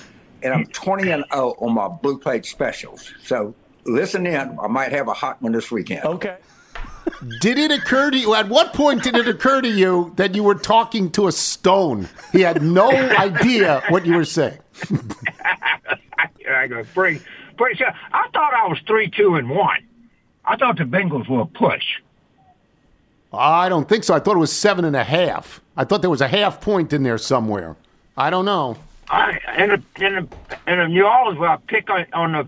and I'm 20 and 0 on my blue plate specials. So listen in. I might have a hot one this weekend. Okay. Did it occur to you? At what point did it occur to you that you were talking to a stone? He had no idea what you were saying. I go pretty, pretty sure. I thought I was three, two, and one. I thought the Bengals were a push. I don't think so. I thought it was seven and a half. I thought there was a half point in there somewhere. I don't know. I in a, in a, in the New Orleans where I pick on, on the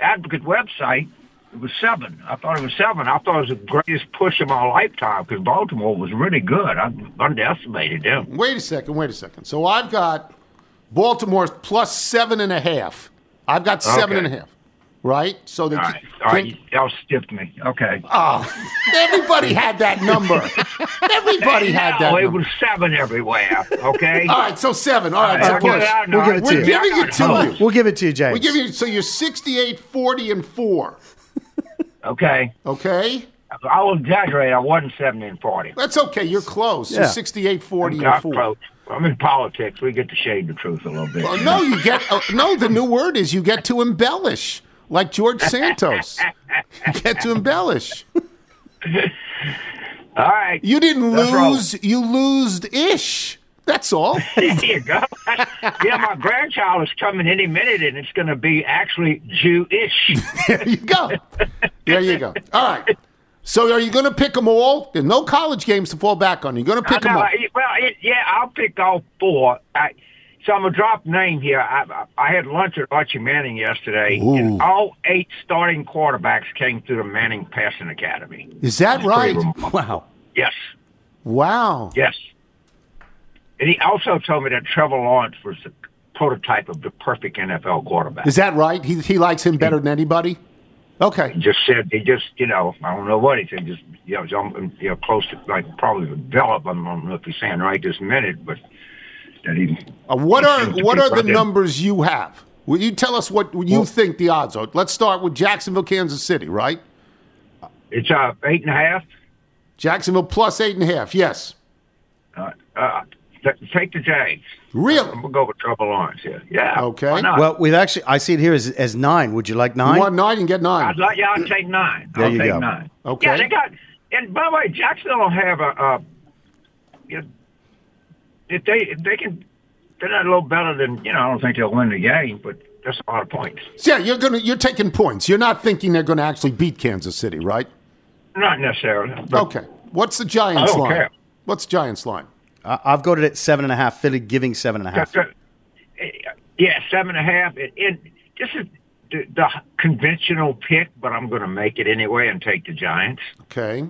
Advocate website, it was seven. I thought it was seven. I thought it was the greatest push of my lifetime because Baltimore was really good. I underestimated them. Wait a second. Wait a second. So I've got Baltimore plus seven and a half. I've got seven Okay. and a half. Right. So the All right, all right, y'all stiffed me. Okay. Oh, everybody had that number. Everybody had that No, it number. was seven everywhere. Okay. All right, so seven. All right, All so right, push. I know, We'll give it to We're you. giving it to you. We'll give it to you, James. We give you so you're 68, 40, and four. Okay. Okay. I will exaggerate. I wasn't seventy and forty. That's okay. You're close. You're Yeah. 68, 40, I'm and four. close. I'm in politics. We get to shade the truth a little bit. Well, no, you get uh, no. The new word is you get to embellish, like George Santos. You get to embellish. All right. You didn't That's wrong. lose. You lose ish. That's all. there you go. yeah, my grandchild is coming any minute, and it's going to be actually Jewish. there you go. There you go. All right. So are you going to pick them all? There's no college games to fall back on. You're going to pick them all. Well, it, yeah, I'll pick all four. I, so I'm gonna drop a name here. I, I, I had lunch at Archie Manning yesterday, and all eight starting quarterbacks came through the Manning Passing Academy. Is that It's pretty right? Wow. Yes, Wow. yes. And he also told me that Trevor Lawrence was the prototype of the perfect NFL quarterback. Is that right? He he likes him better than anybody. Okay. He just said he just you know I don't know what he said just you know, some- you know close to like probably develop I don't know if he's saying right this minute but that he Uh, what are what are the right numbers you have? Will you tell us what you think the odds are? Let's start with Jacksonville, Kansas City, right? It's uh eight and a half. Jacksonville plus eight and a half. Yes. Uh, uh, th- take the Jags. Really? I'm gonna go with Trevor Lawrence here. Yeah. Okay. Well, we've actually, I see it here as, as nine. Would you like nine? You want nine and get nine. I'd like yeah, I'll take nine. There I'll you take go. nine. Okay. Yeah, they got. And by the way, Jacksonville will have a. a you know, if they if they can, they're not a little better than you know. I don't think they'll win the game, but that's a lot of points. Yeah, you're gonna you're taking points. You're not thinking they're going to actually beat Kansas City, right? Not necessarily. Okay. What's the Giants I don't line? care. What's the Giants line? I- I've got it at seven and a half. Philly giving seven and a half. That's a- yeah, seven and a half. And, and this is the, the conventional pick, but I'm going to make it anyway and take the Giants. Okay.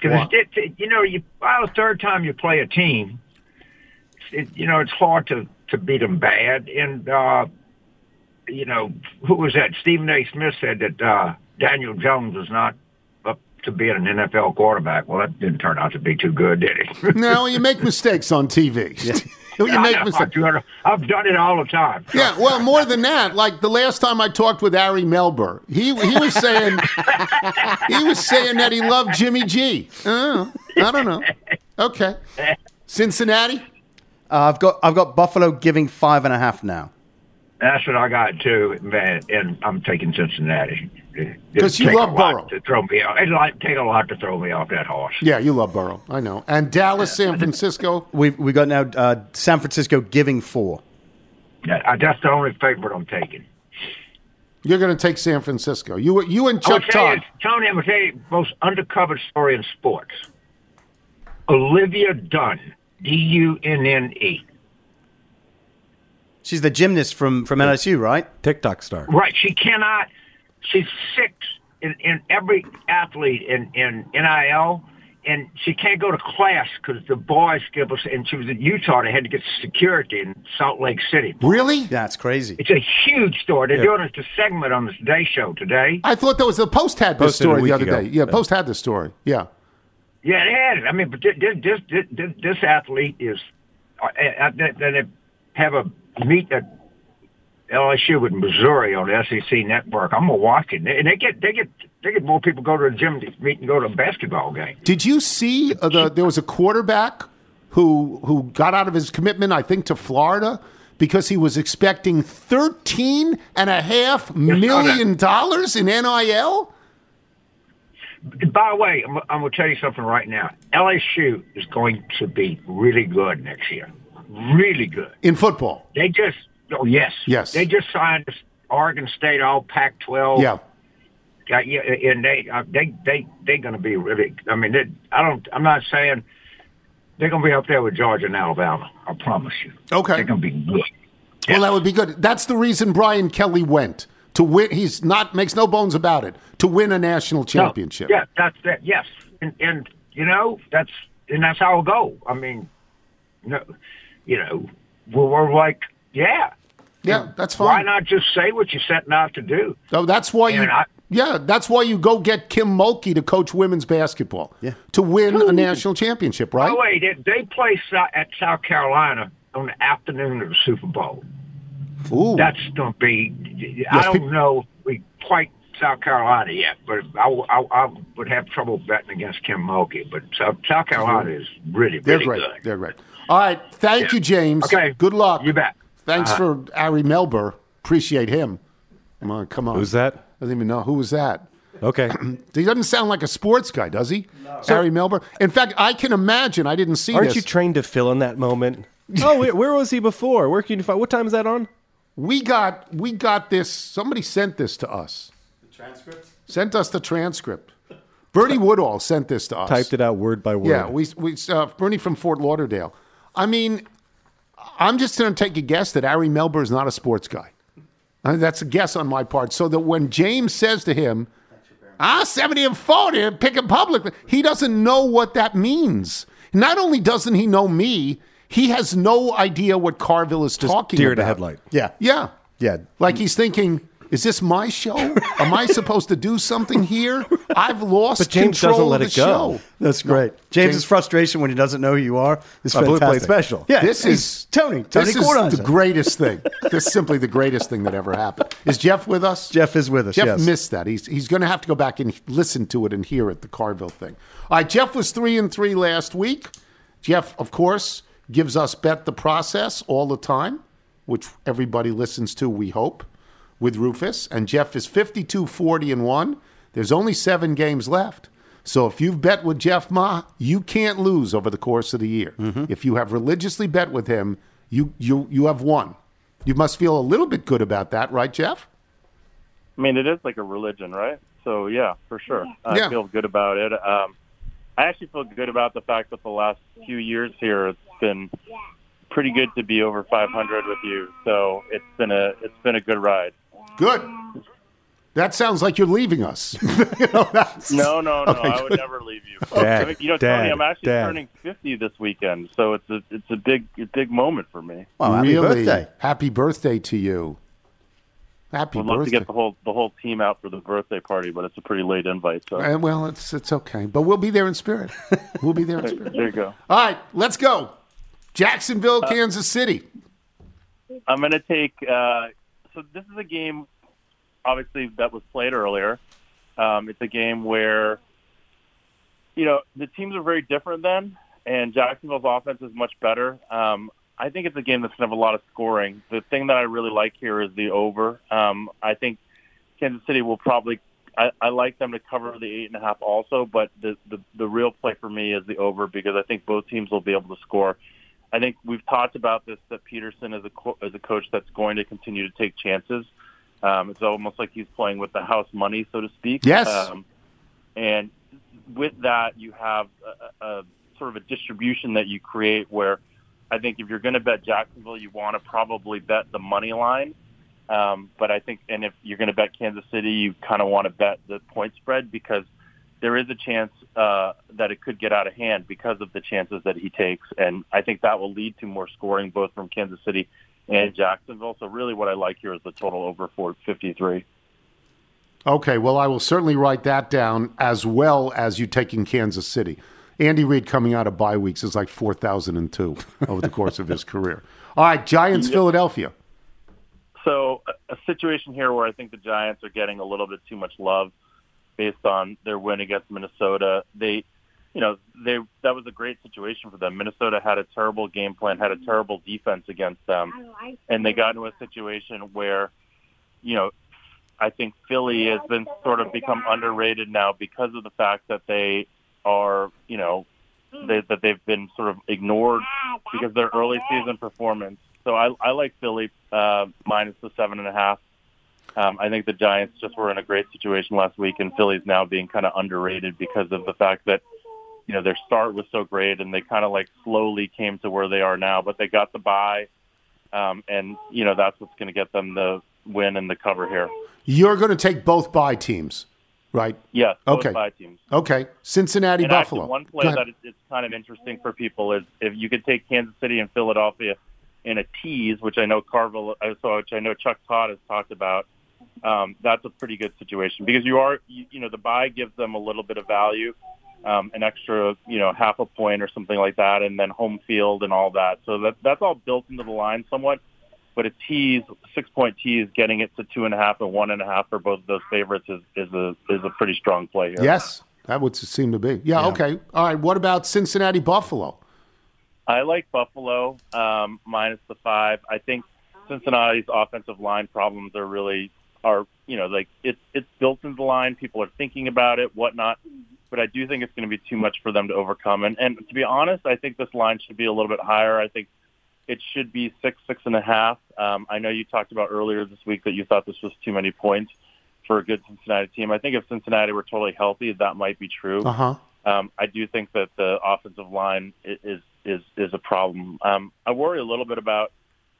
Because it, it, you know, you by the third time you play a team, it, you know, it's hard to to beat them bad. And uh, you know, who was that? Stephen A. Smith said that uh, Daniel Jones was not up to being an NFL quarterback. Well, that didn't turn out to be too good, did it? no, you make mistakes on TV. you I make mistakes. I've- I've done it all the time. Yeah, well, more than that, like the last time I talked with Ari Melber, he he was saying he was saying that he loved Jimmy G. Oh, I don't know. Okay, Cincinnati. Uh, I've got I've got Buffalo giving five and a half now. That's what I got too, man. And I'm taking Cincinnati. 'Cause you love Burrow. To throw me off. It'd like take a lot to throw me off that horse. Yeah, you love Burrow. I know. And Dallas, San Francisco. We've we got now uh, San Francisco giving four. Yeah, that's the only favorite I'm taking. You're going to take San Francisco. You you and Chuck tell Todd. you, Tony, I'm going to tell you the most undercovered story in sports. Olivia Dunne, D-U-N-N-E. She's the gymnast from from LSU, right? TikTok star. Right. She cannot. She's six in, in every athlete in, in NIL, and she can't go to class because the boys give us. And she was in Utah. They had to get security in Salt Lake City. Really? That's crazy. It's a huge story. They're Yeah. doing it a segment on the Today Show today. I thought that was the Post had this Posted story the other ago. day. Yeah, Yeah. Post had this story. Yeah. Yeah, they had. I mean, but this this this, this, athlete is. Uh, uh, they, they have a meet at LSU with Missouri on the SEC Network. I'm gonna watch it, and they get they get they get more people go to the gym to meet and go to a basketball game. Did you see uh, the? There was a quarterback who who got out of his commitment, I think, to Florida because he was expecting thirteen and a half million dollars in NIL. By the way, I'm, I'm going to tell you something right now. LSU is going to be really good next year. Really good. in football. They just, oh, yes. Yes. They just signed Oregon State all Pac 12. Yeah. Yeah, yeah, and they, uh, they, they, they're going to be really. I mean, they, I don't. I'm not saying they're going to be up there with Georgia and Alabama. I promise you. Okay. They're going to be good. Well, that would be good. That's the reason Brian Kelly went to win. He's not makes no bones about it to win a national championship. No, yeah, that's that. Yes, and and you know that's and that's how it'll go. I mean, no, you know, we're, we're like, yeah, Yeah, that's fine. Why not just say what you're setting out to do? So that's why you. And I- yeah, that's why you go get Kim Mulkey to coach women's basketball. Yeah. To win a national championship, By right? the way, they, they play Sou- at South Carolina on the afternoon of the Super Bowl. Ooh. That's going to be. I don't peop- know we quite South Carolina yet, but I would have trouble betting against Kim Mulkey. But South, South Carolina is really, They're really great. good. They're great. All right. Thank you, James. Okay. Good luck. You bet. Thanks Uh-huh. for Ari Melber. Appreciate him. Come on, come on. Who's that? I don't even know who was that. Okay. he doesn't sound like a sports guy, does he? No. Ari Melber. In fact, I can imagine. I didn't see Aren't this. you trained to fill in that moment? oh, wait, where was he before? Where can you find? What time is that on? We got we got this. Somebody sent this to us. The transcript? Sent us the transcript. Bernie Woodall sent this to us. Typed it out word by word. Yeah, we we uh, Bernie from Fort Lauderdale. I mean, I'm just going to take a guess that Ari Melber is not a sports guy. Uh, that's a guess on my part. So that when James says to him, "Ah, 70 and 40, pick a public," he doesn't know what that means. Not only doesn't he know me, he has no idea what Carville is talking deer about. to headlight. Yeah. Yeah. Yeah. Like he's thinking, is this my show? Am I supposed to do something here? I've lost But James control doesn't let of it go. show. That's great. James's James- frustration when he doesn't know who you are is A Blue fantastic. Plate special. Yeah, This he's is Tony. Tony This is the greatest thing. this is simply the greatest thing that ever happened. Is Jeff with us? Jeff is with us. Jeff yes. missed that. He's he's going to have to go back and listen to it and hear it. The Carville thing. All right, Jeff was three and three last week. Jeff, of course, gives us bet the process all the time, which everybody listens to. We hope with Rufus and Jeff is 52 40 and one. There's only seven games left. So if you've bet with Jeff Ma, you can't lose over the course of the year. If you have religiously bet with him, you you you have won. You must feel a little bit good about that, right, Jeff? I mean, it is like a religion, right? So yeah, for sure, I Yeah. feel good about it. Um, I actually feel good about the fact that the last few years here, it's been pretty good to be over 500 with you. So it's been a it's been a good ride. Good. That sounds like you're leaving us. You know, No, no, no. Okay, I would good. never leave you. Dad, I mean, you know, Dad, Tony, I'm actually Dad. turning 50 this weekend, so it's a it's a big a big moment for me. Wow, happy really? birthday. Happy birthday to you. Happy birthday! Would love to get the whole the whole team out for the birthday party, but it's a pretty late invite. So Uh, well, it's it's okay, but we'll be there in spirit. We'll be there in spirit. there you go. All right, let's go. Jacksonville, Kansas City. I'm going to take. Uh, so this is a game, obviously that was played earlier. Um, it's a game where, you know, the teams are very different then, and Jacksonville's offense is much better. Um, I think it's a game that's going to have a lot of scoring. The thing that I really like here is the over. Um, I think Kansas City will probably. I, I like them to cover the eight and a half also, but the, the the real play for me is the over because I think both teams will be able to score. I think we've talked about this that Pederson is a co- is a coach that's going to continue to take chances. Um, it's almost like he's playing with the house money, so to speak. Yes. Um, and with that, you have a, a sort of a distribution that you create where I think if you're going to bet Jacksonville, you want to probably bet the money line. Um, but I think, and if you're going to bet Kansas City, you kind of want to bet the point spread because there is a chance uh, that it could get out of hand because of the chances that he takes, and I think that will lead to more scoring both from Kansas City and Jacksonville. So really, what I like here is the total over for 53. Okay, well, I will certainly write that down as well as you taking Kansas City. Andy Reid coming out of bye weeks is like 4,002 over the course of his career. All right, Giants, Philadelphia. So a situation here where I think the Giants are getting a little bit too much love based on their win against Minnesota. They, you know, they that was a great situation for them. Minnesota had a terrible game plan, had a terrible defense against them, and they got into a situation where, you know, I think Philly has been sort of become underrated now because of the fact that they are, you know, they, that they've been sort of ignored because of their early season performance. So I, I like Philly uh, minus the seven and a half. Um, I think the Giants just were in a great situation last week, and Philly's now being kind of underrated because of the fact that you know their start was so great, and they kind of like slowly came to where they are now. But they got the bye, um, and you know that's what's going to get them the win and the cover here. You're going to take both bye teams, right? Yes, both Okay. bye teams. Okay. Cincinnati, and Buffalo. Actually, one play that is, kind of interesting for people is if you could take Kansas City and Philadelphia in a tease, which I know Carville, so which I know Chuck Todd has talked about. Um, that's a pretty good situation because you are, you, you know, the buy gives them a little bit of value, um, an extra, you know, half a point or something like that, and then home field and all that. So that that's all built into the line somewhat. But a tease, six point tease, getting it to two and a half and one and a half for both of those favorites is, is a is a pretty strong play here. Yes, that would seem to be. Yeah, okay. All right. What about Cincinnati, Buffalo? I like Buffalo um, minus the five. I think Cincinnati's offensive line problems are really are you know like it's it's built into the line. People are thinking about it, whatnot. But I do think it's going to be too much for them to overcome. And and to be honest, I think this line should be a little bit higher. I think it should be six six and a half. Um, I know you talked about earlier this week that you thought this was too many points for a good Cincinnati team. I think if Cincinnati were totally healthy, that might be true. Uh huh. Um, I do think that the offensive line is is is a problem. Um, I worry a little bit about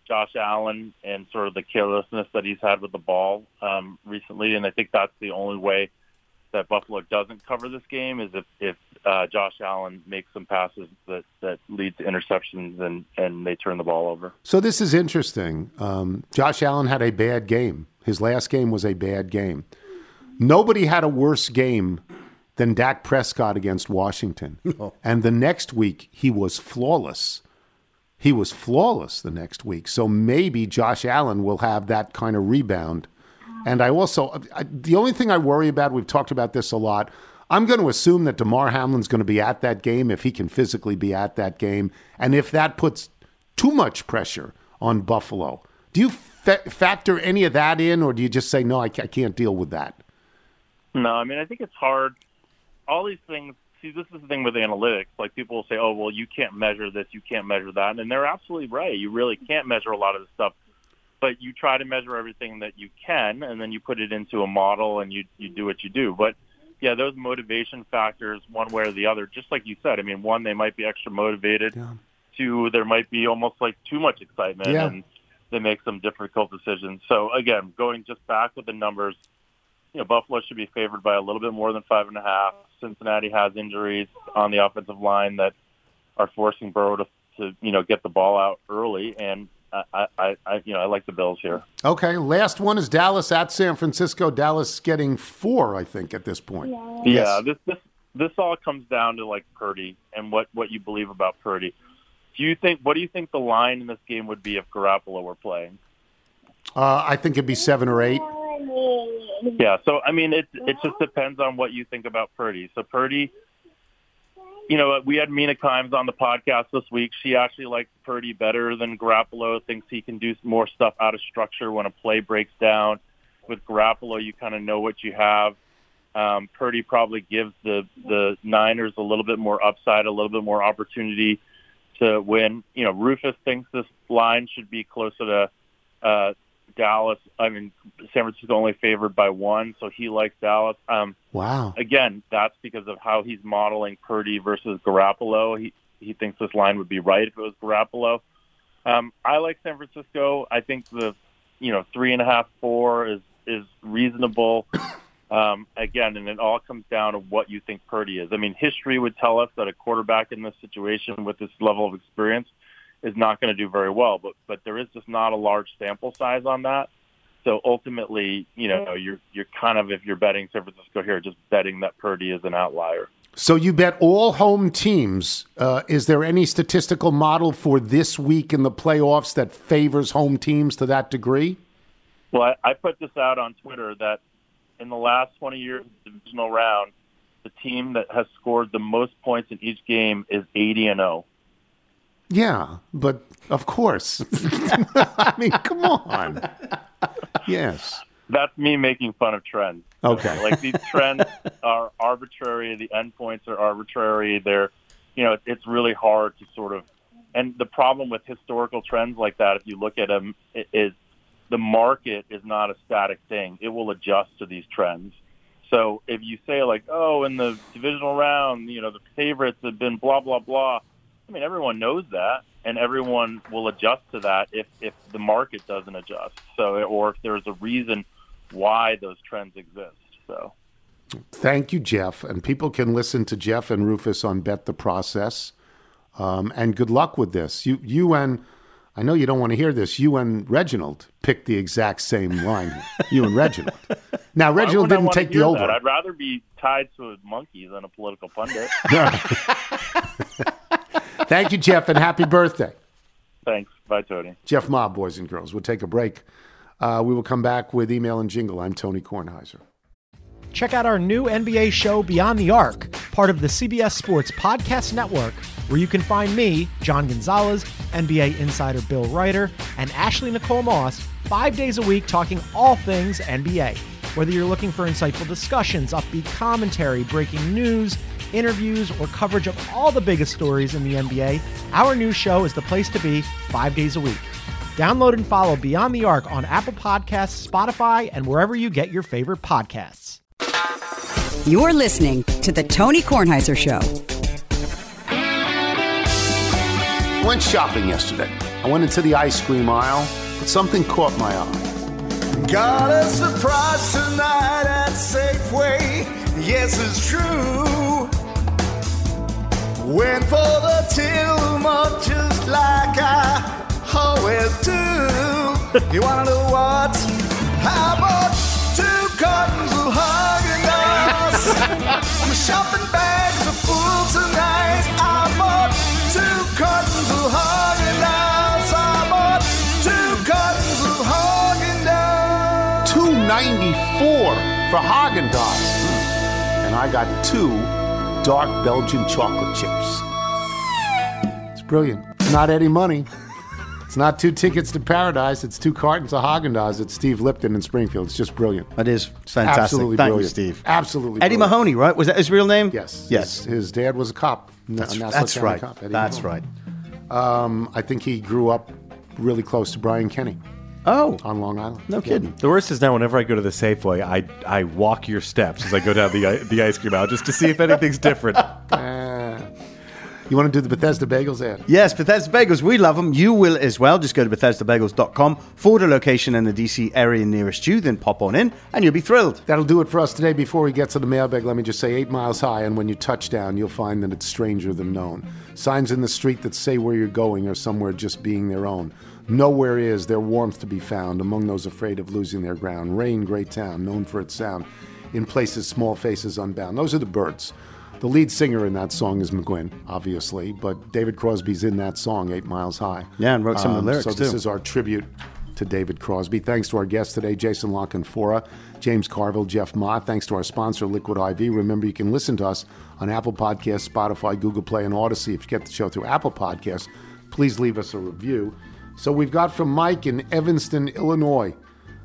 Josh Allen and sort of the carelessness that he's had with the ball um, recently, and I think that's the only way that Buffalo doesn't cover this game is if if uh, Josh Allen makes some passes that that lead to interceptions and and they turn the ball over. So this is interesting. Um, Josh Allen had a bad game. His last game was a bad game. Nobody had a worse game than Dak Prescott against Washington. And the next week, he was flawless. He was flawless the next week. So maybe Josh Allen will have that kind of rebound. And I also, I, the only thing I worry about, we've talked about this a lot. I'm going to assume that Damar Hamlin's going to be at that game if he can physically be at that game. And if that puts too much pressure on Buffalo, do you fa- factor any of that in, or do you just say, no, I, ca- I can't deal with that? No, I mean I think it's hard. All these things. See, this is the thing with analytics. Like people will say, "Oh, well, you can't measure this, you can't measure that," and they're absolutely right. You really can't measure a lot of this stuff, but you try to measure everything that you can, and then you put it into a model, and you you do what you do. But yeah, those motivation factors, one way or the other, just like you said. I mean, one, they might be extra motivated. Two, there might be almost like too much excitement, Yeah. and they make some difficult decisions. So again, going just back with the numbers, you know, Buffalo should be favored by a little bit more than five and a half. Cincinnati has injuries on the offensive line that are forcing Burrow to, to you know, get the ball out early, and I, I, I, you know, I like the Bills here. Okay, last one is Dallas at San Francisco. Dallas getting four, I think, at this point. Yeah, this this this all comes down to like Purdy and what what you believe about Purdy. Do you think what do you think the line in this game would be if Garoppolo were playing? Uh, I think it'd be seven or eight. Yeah, so I mean, it it just depends on what you think about Purdy. So Purdy, you know, we had Mina Kimes on the podcast this week. She actually likes Purdy better than Garoppolo. Thinks he can do more stuff out of structure when a play breaks down. With Garoppolo, you kind of know what you have. Um, Purdy probably gives the the Niners a little bit more upside, a little bit more opportunity to win. You know, Rufus thinks this line should be closer to uh, Dallas. I mean, San Francisco only favored by one, so he likes Dallas. Um, Wow. again, that's because of how he's modeling Purdy versus Garoppolo. He he thinks this line would be right if it was Garoppolo. Um, I like San Francisco. I think the you know three and a half, four is is reasonable. Um, again, and it all comes down to what you think Purdy is. I mean, history would tell us that a quarterback in this situation with this level of experience is not going to do very well. But but there is just not a large sample size on that. So ultimately, you know, you're you're kind of if you're betting San Francisco here, just betting that Purdy is an outlier. So you bet all home teams. Uh, is there any statistical model for this week in the playoffs that favors home teams to that degree? Well, I, I put this out on Twitter that in the last 20 years of the divisional round, the team that has scored the most points in each game is 80 and oh. 0. Yeah, but of course. I mean, come on. Yes. That's me making fun of trends. Okay. Like these trends are arbitrary. The endpoints are arbitrary. They're, you know, it's really hard to sort of. And the problem with historical trends like that, if you look at them, is the market is not a static thing. It will adjust to these trends. So if you say like, oh, in the divisional round, you know, the favorites have been blah blah blah. I mean, everyone knows that, and everyone will adjust to that if if the market doesn't adjust. So, or if there's a reason why those trends exist. So, Thank you, Jeff. And people can listen to Jeff and Rufus on Bet the Process. Um, and good luck with this. You, you and I know you don't want to hear this. You and Reginald picked the exact same line. you and Reginald. Now, Reginald didn't take the over. That? I'd rather be tied to a monkey than a political pundit. Thank you, Jeff, and happy birthday. Thanks. Bye, Tony. Jeff Ma, boys and girls. We'll take a break. Uh, we will come back with email and jingle. I'm Tony Kornheiser. Check out our new NBA show, Beyond the Arc, part of the CBS Sports Podcast Network, where you can find me, John Gonzalez, NBA insider Bill Reiter, and Ashley Nicole Moss five days a week talking all things NBA. Whether you're looking for insightful discussions, upbeat commentary, breaking news, interviews, or coverage of all the biggest stories in the NBA, our new show is the place to be five days a week. Download and follow Beyond the Arc on Apple Podcasts, Spotify, and wherever you get your favorite podcasts. You're listening to The Tony Kornheiser Show. Went shopping yesterday. I went into the ice cream aisle, but something caught my eye. Got a surprise tonight at Safeway. Yes, it's true. Went for the much just like I always do. you wanna know what? How about two cartons of Haagen-Dazs? My shopping bags are full tonight. I bought two cartons of Haagen-Dazs. I bought two cartons of Haagen-Dazs. Two ninety four for Haagen Dazs, and I got two dark Belgian chocolate chips. It's brilliant. It's not Eddie Money. It's not two tickets to paradise. It's two cartons of Haagen Dazs at Steve Lipton in Springfield. It's just brilliant. That is fantastic. Absolutely Thank you, brilliant. Steve. Absolutely. Eddie brilliant. Mahoney, right? Was that his real name? Yes. Yes. His, his dad was a cop. That's- that's right. Cop, That's Mahoney. Um, I think he grew up really close to Brian Kenny. Oh, on Long Island. No Yeah. kidding. The worst is now whenever I go to the Safeway, I I walk your steps as I go down the the ice cream aisle just to see if anything's different. Uh, you want to do the Bethesda Bagels ad? Yes, Bethesda Bagels. We love them. You will as well. Just go to BethesdaBagels.com, forward a location in the DC area nearest you, then pop on in, and you'll be thrilled. That'll do it for us today. Before we get to the mailbag, let me just say eight miles high, and when you touch down, you'll find that it's stranger than known. Signs in the street that say where you're going are somewhere just being their own. Nowhere is there warmth to be found among those afraid of losing their ground. Rain, great town, known for its sound. In places, small faces unbound. Those are the Byrds. The lead singer in that song is McGuinn, obviously, but David Crosby's in that song, Eight Miles High. Yeah, and wrote some of the um, lyrics, So this too. is our tribute to David Crosby. Thanks to our guests today, Jason La Canfora, James Carville, Jeff Ma. Thanks to our sponsor, Liquid IV. Remember, you can listen to us on Apple Podcasts, Spotify, Google Play, and Audacy. If you get the show through Apple Podcasts, please leave us a review. So we've got from Mike in Evanston, Illinois.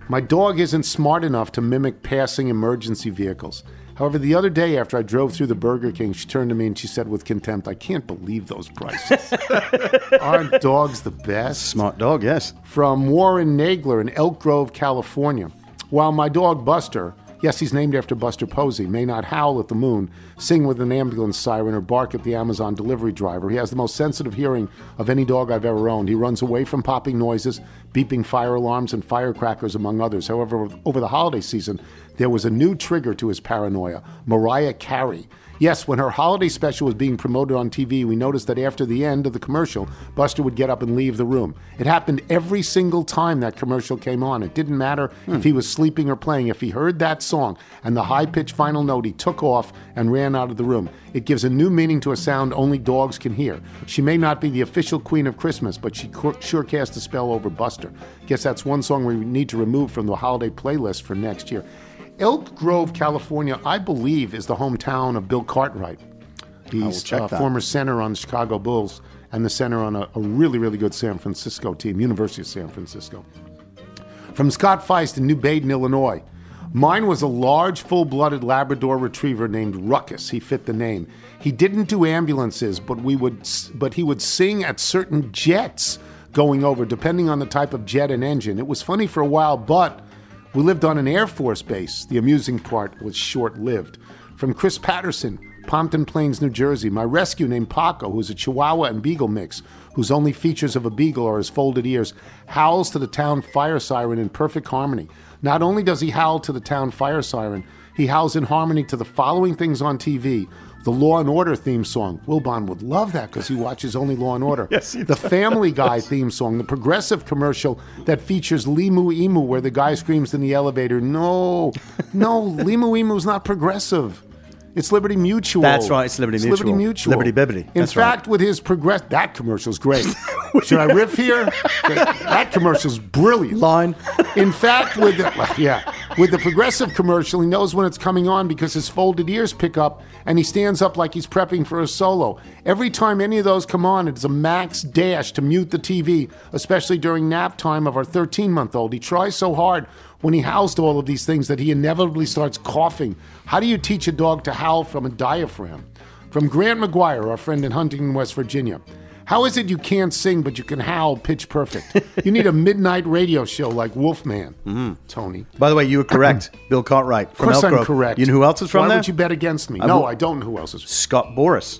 My dog isn't smart enough to mimic passing emergency vehicles. However, the other day after I drove through the Burger King, she turned to me and she said with contempt, I can't believe those prices. Aren't dogs the best? Smart dog, yes. From Warren Nagler in Elk Grove, California. While my dog Buster, yes, he's named after Buster Posey, may not howl at the moon, sing with an ambulance siren, or bark at the Amazon delivery driver, he has the most sensitive hearing of any dog I've ever owned. He runs away from popping noises, beeping fire alarms, and firecrackers, among others. However, over the holiday season, there was a new trigger to his paranoia Mariah Carey. Yes, when her holiday special was being promoted on TV, we noticed that after the end of the commercial, Buster would get up and leave the room. It happened every single time that commercial came on. It didn't matter if he was sleeping or playing. If he heard that song and the high pitched final note, he took off and ran out of the room. It gives a new meaning to a sound only dogs can hear. She may not be the official queen of Christmas, but she sure cast a spell over Buster. Guess that's one song we need to remove from the holiday playlist for next year. Elk Grove, California, I believe, is the hometown of Bill Cartwright. He's check uh, former center on the Chicago Bulls and the center on a, a really, really good San Francisco team, University of San Francisco. From Scott Feist in New Baden, Illinois. Mine was a large, full blooded Labrador retriever named Ruckus. He fit the name. He didn't do ambulances, but, we would, but he would sing at certain jets going over, depending on the type of jet and engine. It was funny for a while, but we lived on an Air Force base. The amusing part was short lived. From Chris Patterson, Pompton Plains, New Jersey, my rescue named Paco, who's a Chihuahua and Beagle mix, whose only features of a beagle are his folded ears, howls to the town fire siren in perfect harmony. Not only does he howl to the town fire siren, he howls in harmony to the following things on TV. The Law and Order theme song. Wilbon would love that because he watches only Law and Order. Yes, he the does. Family Guy theme song, the progressive commercial that features Limu Emu, where the guy screams in the elevator, "No, no, Limu Emu's not progressive. It's Liberty Mutual." That's right, it's Liberty Liberty Mutual. Mutual. Liberty Bibbity. In That's right. fact, with his progress, that commercial's great. Should I riff here? that commercial's brilliant. Line. In fact, with the, yeah, with the progressive commercial, he knows when it's coming on because his folded ears pick up, and he stands up like he's prepping for a solo. Every time any of those come on, it's a max dash to mute the TV, especially during nap time of our 13-month-old. He tries so hard when he howls to all of these things that he inevitably starts coughing. How do you teach a dog to howl from a diaphragm? From Grant McGuire, our friend in Huntington, West Virginia. How is it you can't sing but you can howl pitch perfect? You need a midnight radio show like Wolfman, Tony. By the way, you were correct. Bill Cartwright from Of course Elk I'm correct. You know who else is from Why there? would you bet against me? I no, will- I don't know who else is. Scott Boras.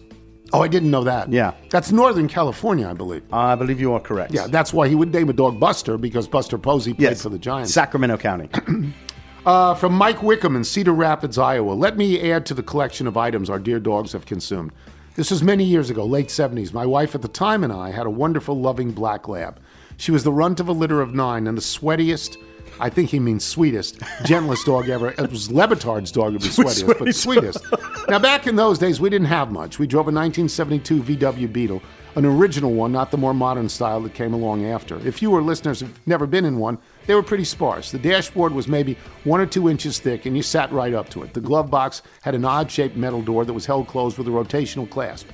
Oh, I didn't know that. Yeah. That's Northern California, I believe. I believe you are correct. Yeah, that's why he would name a dog Buster because Buster Posey played Yes. for the Giants. Sacramento County. Uh, from Mike Wickham in Cedar Rapids, Iowa. Let me add to the collection of items our dear dogs have consumed. This was many years ago, late 70s. My wife at the time and I had a wonderful, loving black lab. She was the runt of a litter of nine and the sweatiest, I think he means sweetest, gentlest dog ever. It was Le Batard's dog would be sweatiest, but sweetest. Now, back in those days, we didn't have much. We drove a 1972 VW Beetle, an original one, not the more modern style that came along after. If you or listeners have never been in one, they were pretty sparse. The dashboard was maybe one or two inches thick, and you sat right up to it. The glove box had an odd shaped metal door that was held closed with a rotational clasp.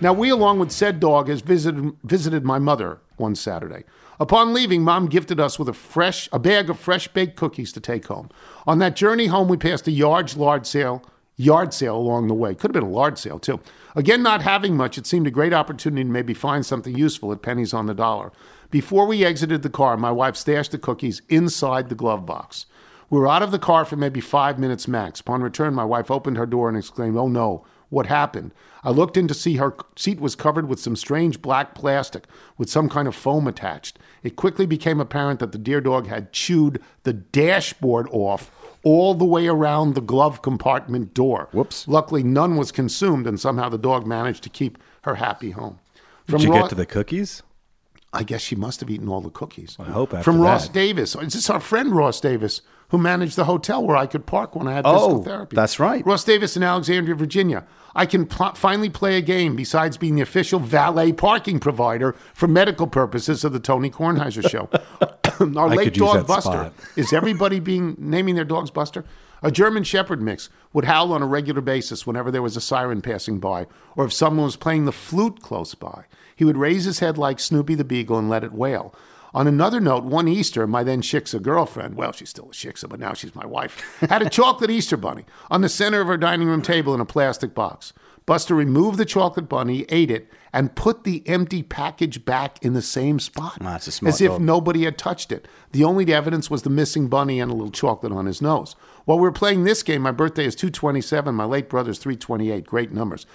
Now, we, along with said dog, has visited, visited my mother one Saturday. Upon leaving, Mom gifted us with a fresh, a bag of fresh baked cookies to take home. On that journey home, we passed a yard large sale, yard sale along the way. Could have been a large sale too. Again, not having much, it seemed a great opportunity to maybe find something useful at pennies on the dollar. Before we exited the car, my wife stashed the cookies inside the glove box. We were out of the car for maybe five minutes max. Upon return, my wife opened her door and exclaimed, Oh no, what happened? I looked in to see her seat was covered with some strange black plastic with some kind of foam attached. It quickly became apparent that the dear dog had chewed the dashboard off all the way around the glove compartment door. Whoops. Luckily, none was consumed, and somehow the dog managed to keep her happy home. Did you Ro- get to the cookies? I guess she must have eaten all the cookies. I hope after From Ross that. Davis. Is this our friend Ross Davis who managed the hotel where I could park when I had Oh, physical therapy? that's right. Ross Davis in Alexandria, Virginia. I can pl- finally play a game besides being the official valet parking provider for medical purposes of the Tony Kornheiser show. our I late dog Buster. spot. Is everybody being naming their dogs Buster? A German Shepherd mix would howl on a regular basis whenever there was a siren passing by, or if someone was playing the flute close by. He would raise his head like Snoopy the Beagle and let it wail. On another note, one Easter, my then Shiksa girlfriend, well, she's still a Shiksa, but now she's my wife, had a chocolate Easter bunny on the center of her dining room table in a plastic box. Buster removed the chocolate bunny, ate it, and put the empty package back in the same spot. Smart as if dog. nobody had touched it. The only evidence was the missing bunny and a little chocolate on his nose. While we were playing this game, my birthday is 227, my late brother's 328. Great numbers.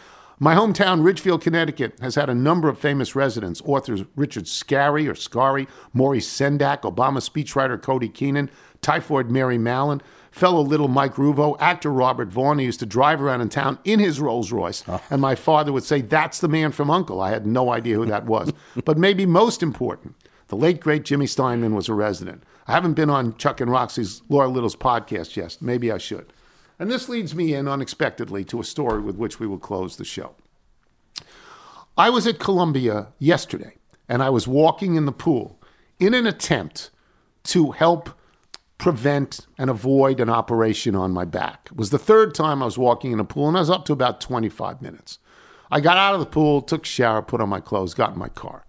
My hometown, Ridgefield, Connecticut, has had a number of famous residents authors Richard Scarry or Scary, Maurice Sendak, Obama speechwriter Cody Keenan, typhoid Mary Mallon, fellow little Mike Ruvo, actor Robert Vaughn. He used to drive around in town in his Rolls Royce, oh. and my father would say, That's the man from Uncle. I had no idea who that was. but maybe most important, the late, great Jimmy Steinman was a resident. I haven't been on Chuck and Roxy's Laura Little's podcast yet. Maybe I should. And this leads me in unexpectedly to a story with which we will close the show. I was at Columbia yesterday and I was walking in the pool in an attempt to help prevent and avoid an operation on my back. It was the third time I was walking in a pool and I was up to about 25 minutes. I got out of the pool, took a shower, put on my clothes, got in my car.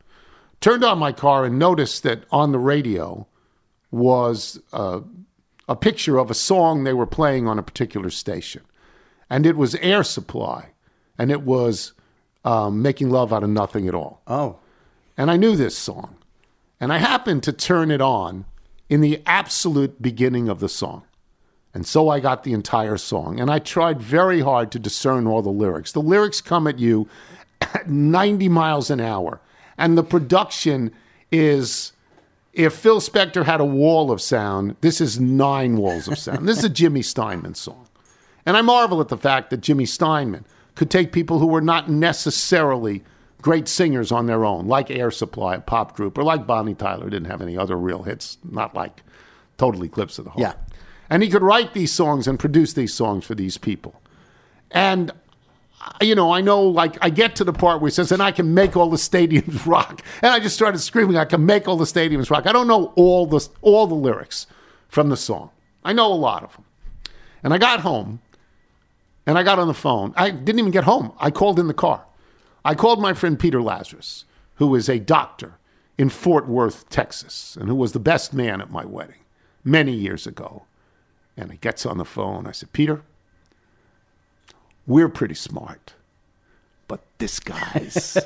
Turned on my car and noticed that on the radio was uh, a picture of a song they were playing on a particular station. And it was Air Supply. And it was um, Making Love Out of Nothing at All. Oh. And I knew this song. And I happened to turn it on in the absolute beginning of the song. And so I got the entire song. And I tried very hard to discern all the lyrics. The lyrics come at you at 90 miles an hour. And the production is if Phil Spector had a wall of sound, this is nine walls of sound. this is a Jimmy Steinman song. And I marvel at the fact that Jimmy Steinman could take people who were not necessarily great singers on their own, like Air Supply, a pop group, or like Bonnie Tyler, didn't have any other real hits, not like Total Eclipse of the Heart. Yeah. And he could write these songs and produce these songs for these people. And you know, I know, like, I get to the part where he says, and I can make all the stadiums rock. And I just started screaming, I can make all the stadiums rock. I don't know all the, all the lyrics from the song. I know a lot of them. And I got home and I got on the phone. I didn't even get home. I called in the car. I called my friend Peter Lazarus, who is a doctor in Fort Worth, Texas, and who was the best man at my wedding many years ago. And he gets on the phone. I said, Peter, we're pretty smart, but this guy's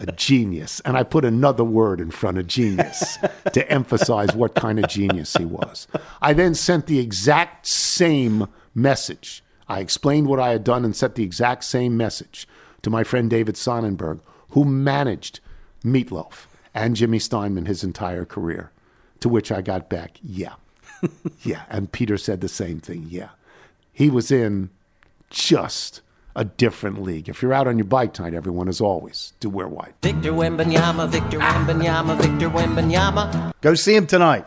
a genius. And I put another word in front of genius to emphasize what kind of genius he was. I then sent the exact same message. I explained what I had done and sent the exact same message to my friend David Sonnenberg, who managed Meatloaf and Jimmy Steinman his entire career. To which I got back, yeah. yeah. And Peter said the same thing, yeah. He was in just a different league. If you're out on your bike tonight, everyone, as always, do wear white. Victor Wembanyama, Victor Wembanyama, Victor Wembanyama. Go see him tonight.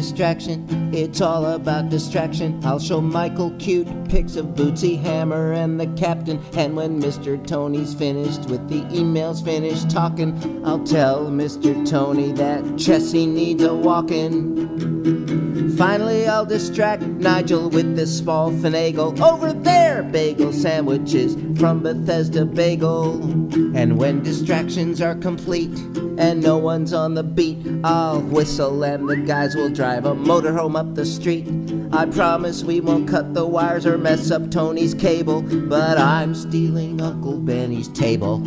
Distraction. It's all about distraction. I'll show Michael cute pics of Bootsy Hammer and the captain. And when Mr. Tony's finished with the emails, finished talking, I'll tell Mr. Tony that Chessie needs a walking. Finally, I'll distract Nigel with this small finagle. Over there, bagel sandwiches from Bethesda Bagel. And when distractions are complete and no one's on the beat, I'll whistle and the guys will drive a motorhome up the street. I promise we won't cut the wires or mess up Tony's cable, but I'm stealing Uncle Benny's table.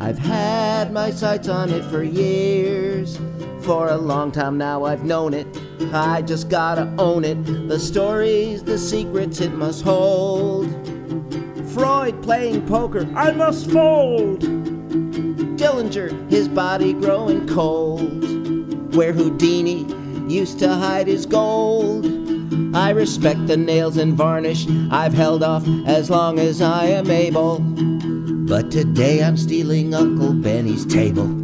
I've had my sights on it for years. For a long time now, I've known it. I just gotta own it. The stories, the secrets it must hold. Freud playing poker, I must fold. Dillinger, his body growing cold. Where Houdini used to hide his gold. I respect the nails and varnish I've held off as long as I am able. But today I'm stealing Uncle Benny's table.